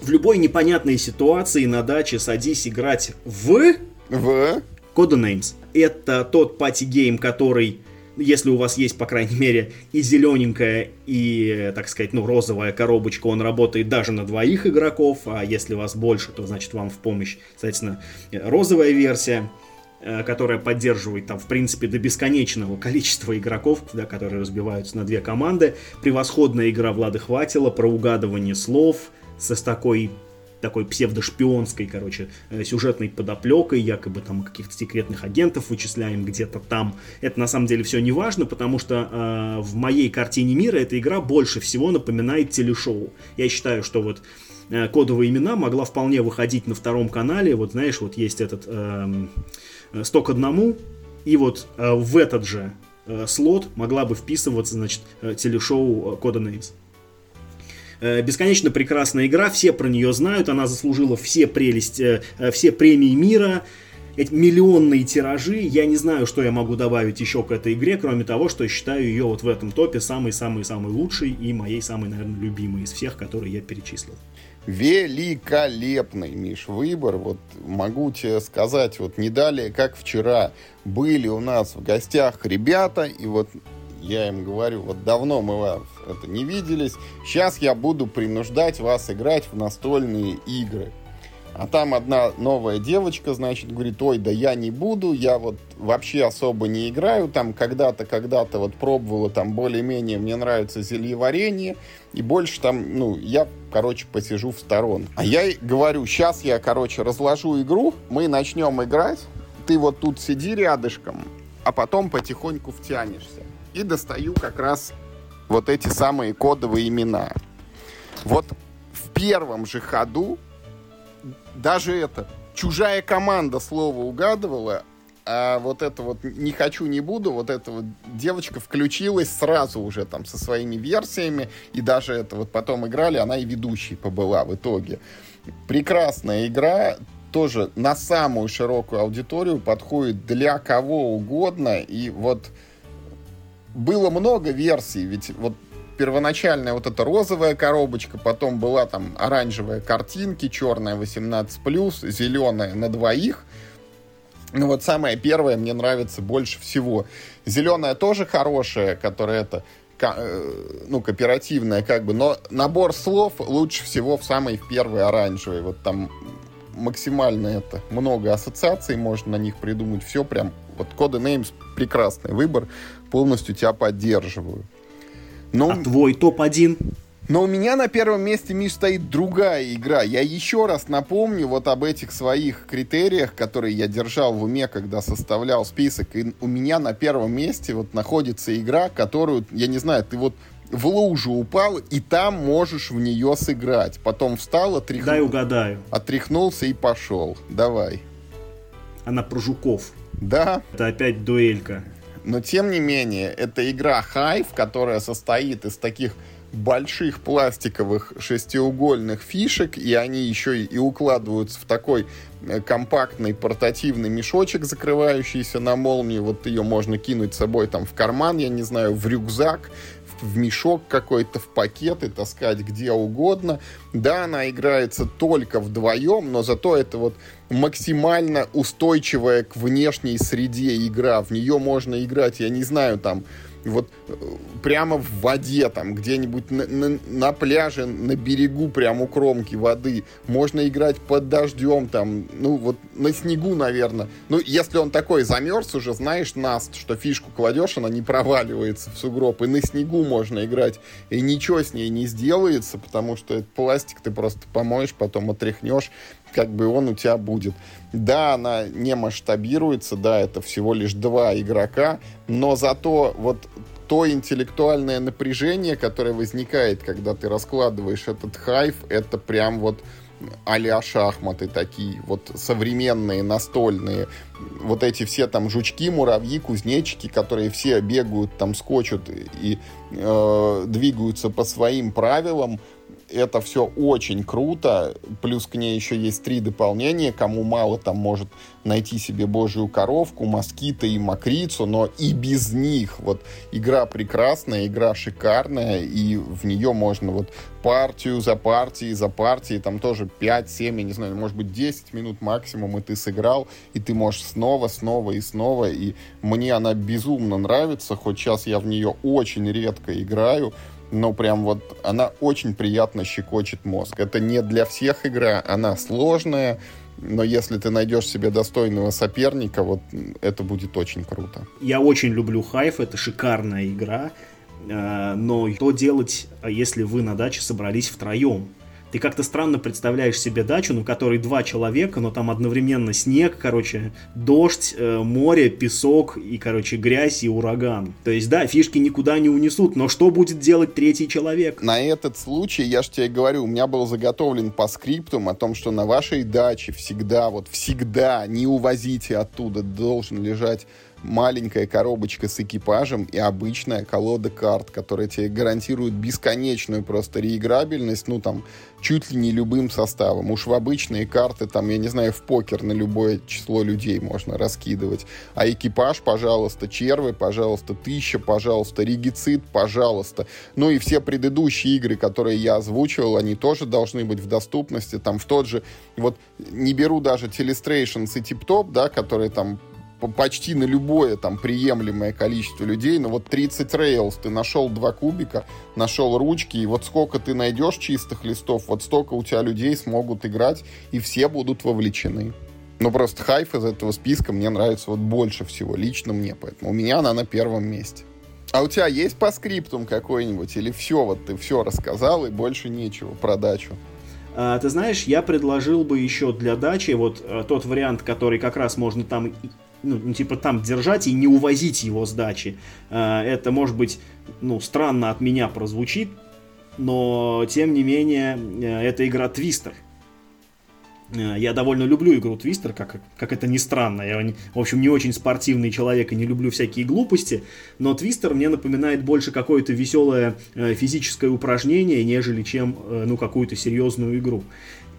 Speaker 2: в любой непонятной ситуации на даче садись играть в...
Speaker 1: В...
Speaker 2: Codenames. Это тот party game, который, если у вас есть, по крайней мере, и зелененькая, и, так сказать, ну, розовая коробочка, он работает даже на двоих игроков, а если вас больше, то, значит, вам в помощь, соответственно, розовая версия. Э, которая поддерживает там, в принципе, до бесконечного количества игроков, да, которые разбиваются на две команды. Превосходная игра Влада Хватила про угадывание слов с такой такой псевдошпионской, короче, э, сюжетной подоплекой, якобы там каких-то секретных агентов вычисляем где-то там. Это на самом деле все не важно, потому что э, в моей картине мира эта игра больше всего напоминает телешоу. Я считаю, что вот э, кодовые имена могла вполне выходить на втором канале. Вот знаешь, вот есть этот э, сток одному, и вот э, в этот же э, слот могла бы вписываться, значит, э, телешоу Names. Э, бесконечно прекрасная игра, все про нее знают, она заслужила все прелести, все премии мира, эти миллионные тиражи. Я не знаю, что я могу добавить еще к этой игре, кроме того, что считаю ее вот в этом топе самый-самый-самый лучший и моей самой, наверное, любимой из всех, которые я перечислил.
Speaker 1: Великолепный, Миш, выбор. Вот могу тебе сказать, вот не далее, как вчера были у нас в гостях ребята, и вот я им говорю, вот давно мы вас это не виделись, сейчас я буду принуждать вас играть в настольные игры. А там одна новая девочка, значит, говорит, ой, да я не буду, я вот вообще особо не играю, там когда-то, когда-то вот пробовала, там более-менее мне нравится зельеварение, и больше там, ну, я, короче, посижу в сторон. А я говорю, сейчас я, короче, разложу игру, мы начнем играть, ты вот тут сиди рядышком, а потом потихоньку втянешься и достаю как раз вот эти самые кодовые имена. Вот в первом же ходу даже это чужая команда слово угадывала, а вот это вот не хочу, не буду, вот эта вот девочка включилась сразу уже там со своими версиями, и даже это вот потом играли, она и ведущей побыла в итоге. Прекрасная игра, тоже на самую широкую аудиторию подходит для кого угодно, и вот было много версий, ведь вот первоначальная вот эта розовая коробочка, потом была там оранжевая картинки, черная 18+, зеленая на двоих. Ну вот самая первая мне нравится больше всего. Зеленая тоже хорошая, которая это э, ну, кооперативная как бы, но набор слов лучше всего в самой в первой оранжевой. Вот там максимально это много ассоциаций можно на них придумать. Все прям, вот коды Names прекрасный выбор полностью тебя поддерживаю.
Speaker 2: Но... А твой топ-1?
Speaker 1: Но у меня на первом месте, Миш, стоит другая игра. Я еще раз напомню вот об этих своих критериях, которые я держал в уме, когда составлял список. И у меня на первом месте вот находится игра, которую, я не знаю, ты вот в лужу упал, и там можешь в нее сыграть. Потом встал, отряхнул,
Speaker 2: Дай угадаю.
Speaker 1: отряхнулся и пошел. Давай.
Speaker 2: Она про жуков.
Speaker 1: Да.
Speaker 2: Это опять дуэлька.
Speaker 1: Но тем не менее, это игра Hive, которая состоит из таких больших пластиковых шестиугольных фишек, и они еще и укладываются в такой э, компактный портативный мешочек, закрывающийся на молнию. Вот ее можно кинуть с собой там в карман, я не знаю, в рюкзак, в мешок какой-то, в пакет и таскать где угодно. Да, она играется только вдвоем, но зато это вот максимально устойчивая к внешней среде игра. В нее можно играть, я не знаю, там, вот э, прямо в воде, там, где-нибудь на, на, на пляже, на берегу, прямо у кромки воды. Можно играть под дождем, там, ну, вот на снегу, наверное. Ну, если он такой замерз, уже знаешь, наст, что фишку кладешь, она не проваливается в сугроб, и на снегу можно играть, и ничего с ней не сделается, потому что этот пластик ты просто помоешь, потом отряхнешь, как бы он у тебя будет. Да, она не масштабируется, да, это всего лишь два игрока, но зато вот то интеллектуальное напряжение, которое возникает, когда ты раскладываешь этот хайф, это прям вот а шахматы такие, вот современные, настольные. Вот эти все там жучки, муравьи, кузнечики, которые все бегают, там скочут и э, двигаются по своим правилам это все очень круто. Плюс к ней еще есть три дополнения. Кому мало, там может найти себе божью коровку, москита и макрицу, но и без них. Вот игра прекрасная, игра шикарная, и в нее можно вот партию за партией, за партией, там тоже 5, 7, я не знаю, может быть 10 минут максимум, и ты сыграл, и ты можешь снова, снова и снова, и мне она безумно нравится, хоть сейчас я в нее очень редко играю, но прям вот она очень приятно щекочет мозг. Это не для всех игра, она сложная, но если ты найдешь себе достойного соперника, вот это будет очень круто.
Speaker 2: Я очень люблю Хайф, это шикарная игра, э, но что делать, если вы на даче собрались втроем? Ты как-то странно представляешь себе дачу, на которой два человека, но там одновременно снег, короче, дождь, э, море, песок и, короче, грязь и ураган. То есть, да, фишки никуда не унесут, но что будет делать третий человек?
Speaker 1: На этот случай, я же тебе говорю, у меня был заготовлен по скриптум о том, что на вашей даче всегда, вот всегда не увозите оттуда, должен лежать маленькая коробочка с экипажем и обычная колода карт, которая тебе гарантирует бесконечную просто реиграбельность, ну, там, чуть ли не любым составом. Уж в обычные карты, там, я не знаю, в покер на любое число людей можно раскидывать. А экипаж, пожалуйста, червы, пожалуйста, тысяча, пожалуйста, регицид, пожалуйста. Ну и все предыдущие игры, которые я озвучивал, они тоже должны быть в доступности. Там в тот же, вот не беру даже Telestrations и Tip Top, да, которые там почти на любое там приемлемое количество людей, но вот 30 рейлс, ты нашел два кубика, нашел ручки, и вот сколько ты найдешь чистых листов, вот столько у тебя людей смогут играть, и все будут вовлечены. Ну, просто хайф из этого списка мне нравится вот больше всего, лично мне, поэтому у меня она на первом месте. А у тебя есть по скриптум какой-нибудь? Или все, вот ты все рассказал, и больше нечего про дачу?
Speaker 2: А, ты знаешь, я предложил бы еще для дачи вот а, тот вариант, который как раз можно там ну, типа там держать и не увозить его с дачи. Э, это, может быть, ну, странно от меня прозвучит, но, тем не менее, э, это игра Твистер. Э, я довольно люблю игру Твистер, как, как это ни странно. Я, в общем, не очень спортивный человек и не люблю всякие глупости, но Твистер мне напоминает больше какое-то веселое физическое упражнение, нежели чем ну, какую-то серьезную игру.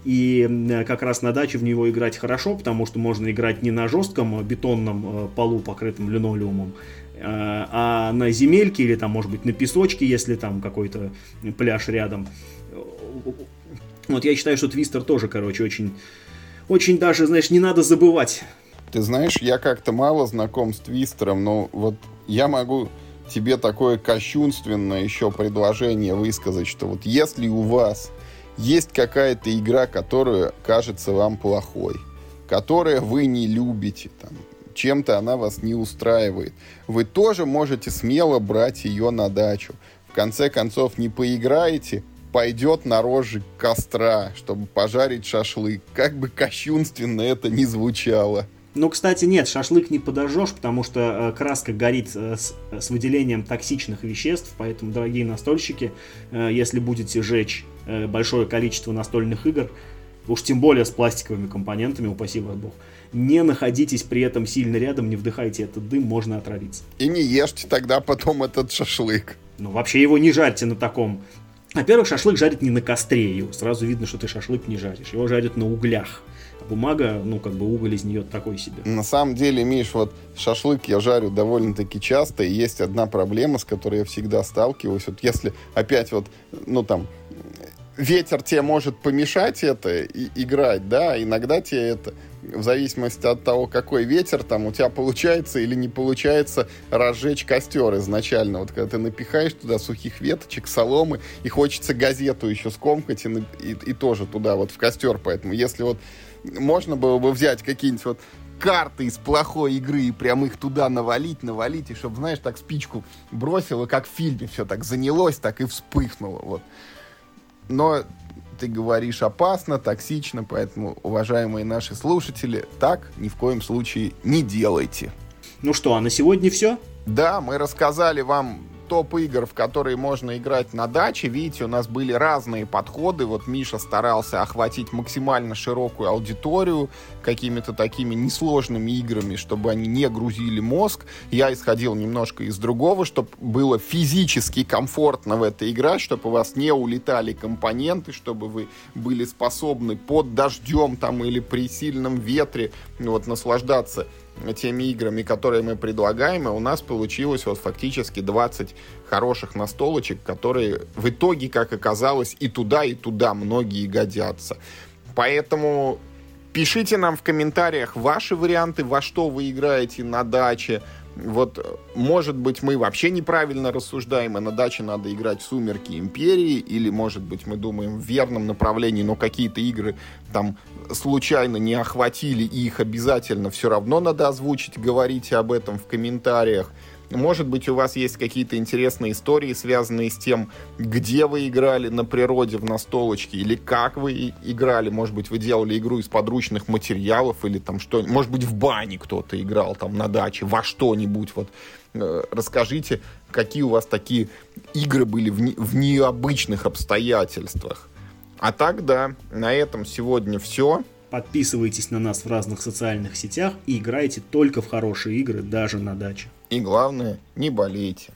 Speaker 2: И как раз на даче в него играть хорошо, потому что можно играть не на жестком бетонном э, полу, покрытом линолеумом, э, а на земельке или там, может быть, на песочке, если там какой-то пляж рядом. Вот я считаю, что Твистер тоже, короче, очень, очень даже, знаешь, не надо забывать.
Speaker 1: Ты знаешь, я как-то мало знаком с Твистером, но вот я могу тебе такое кощунственное еще предложение высказать, что вот если у вас есть какая-то игра, которая кажется вам плохой, которая вы не любите, там, чем-то она вас не устраивает, вы тоже можете смело брать ее на дачу. В конце концов, не поиграете, пойдет на рожи костра, чтобы пожарить шашлык. Как бы кощунственно это ни звучало.
Speaker 2: Ну, кстати, нет, шашлык не подожжешь, потому что э, краска горит э, с, с выделением токсичных веществ, поэтому, дорогие настольщики, э, если будете жечь э, большое количество настольных игр, уж тем более с пластиковыми компонентами, упаси вас бог, не находитесь при этом сильно рядом, не вдыхайте этот дым, можно отравиться.
Speaker 1: И не ешьте тогда потом этот шашлык.
Speaker 2: Ну, вообще его не жарьте на таком... Во-первых, шашлык жарит не на костре, его сразу видно, что ты шашлык не жаришь, его жарят на углях бумага, ну, как бы уголь из нее такой себе.
Speaker 1: На самом деле, Миш, вот шашлык я жарю довольно-таки часто, и есть одна проблема, с которой я всегда сталкиваюсь. Вот если опять вот, ну, там, ветер тебе может помешать это и, играть, да, иногда тебе это в зависимости от того, какой ветер там у тебя получается или не получается разжечь костер изначально. Вот когда ты напихаешь туда сухих веточек, соломы, и хочется газету еще скомкать и, и, и тоже туда вот в костер. Поэтому если вот можно было бы взять какие-нибудь вот карты из плохой игры и прям их туда навалить, навалить, и чтобы, знаешь, так спичку бросил, и как в фильме все так занялось, так и вспыхнуло, вот. Но ты говоришь опасно, токсично, поэтому, уважаемые наши слушатели, так ни в коем случае не делайте.
Speaker 2: Ну что, а на сегодня все?
Speaker 1: Да, мы рассказали вам топ игр, в которые можно играть на даче. Видите, у нас были разные подходы. Вот Миша старался охватить максимально широкую аудиторию какими-то такими несложными играми, чтобы они не грузили мозг. Я исходил немножко из другого, чтобы было физически комфортно в этой игре, чтобы у вас не улетали компоненты, чтобы вы были способны под дождем там или при сильном ветре вот наслаждаться теми играми, которые мы предлагаем, и у нас получилось вот фактически 20 хороших настолочек, которые в итоге, как оказалось, и туда, и туда многие годятся. Поэтому пишите нам в комментариях ваши варианты, во что вы играете на даче, вот, может быть, мы вообще неправильно рассуждаем, и на даче надо играть в «Сумерки Империи», или, может быть, мы думаем в верном направлении, но какие-то игры там случайно не охватили, и их обязательно все равно надо озвучить, говорите об этом в комментариях. Может быть, у вас есть какие-то интересные истории, связанные с тем, где вы играли на природе в настолочке, или как вы играли. Может быть, вы делали игру из подручных материалов, или там что Может быть, в бане кто-то играл, там на даче, во что-нибудь. Вот э, расскажите, какие у вас такие игры были в, не, в необычных обстоятельствах. А так, да, на этом сегодня все.
Speaker 2: Подписывайтесь на нас в разных социальных сетях и играйте только в хорошие игры, даже на даче.
Speaker 1: И главное, не болейте.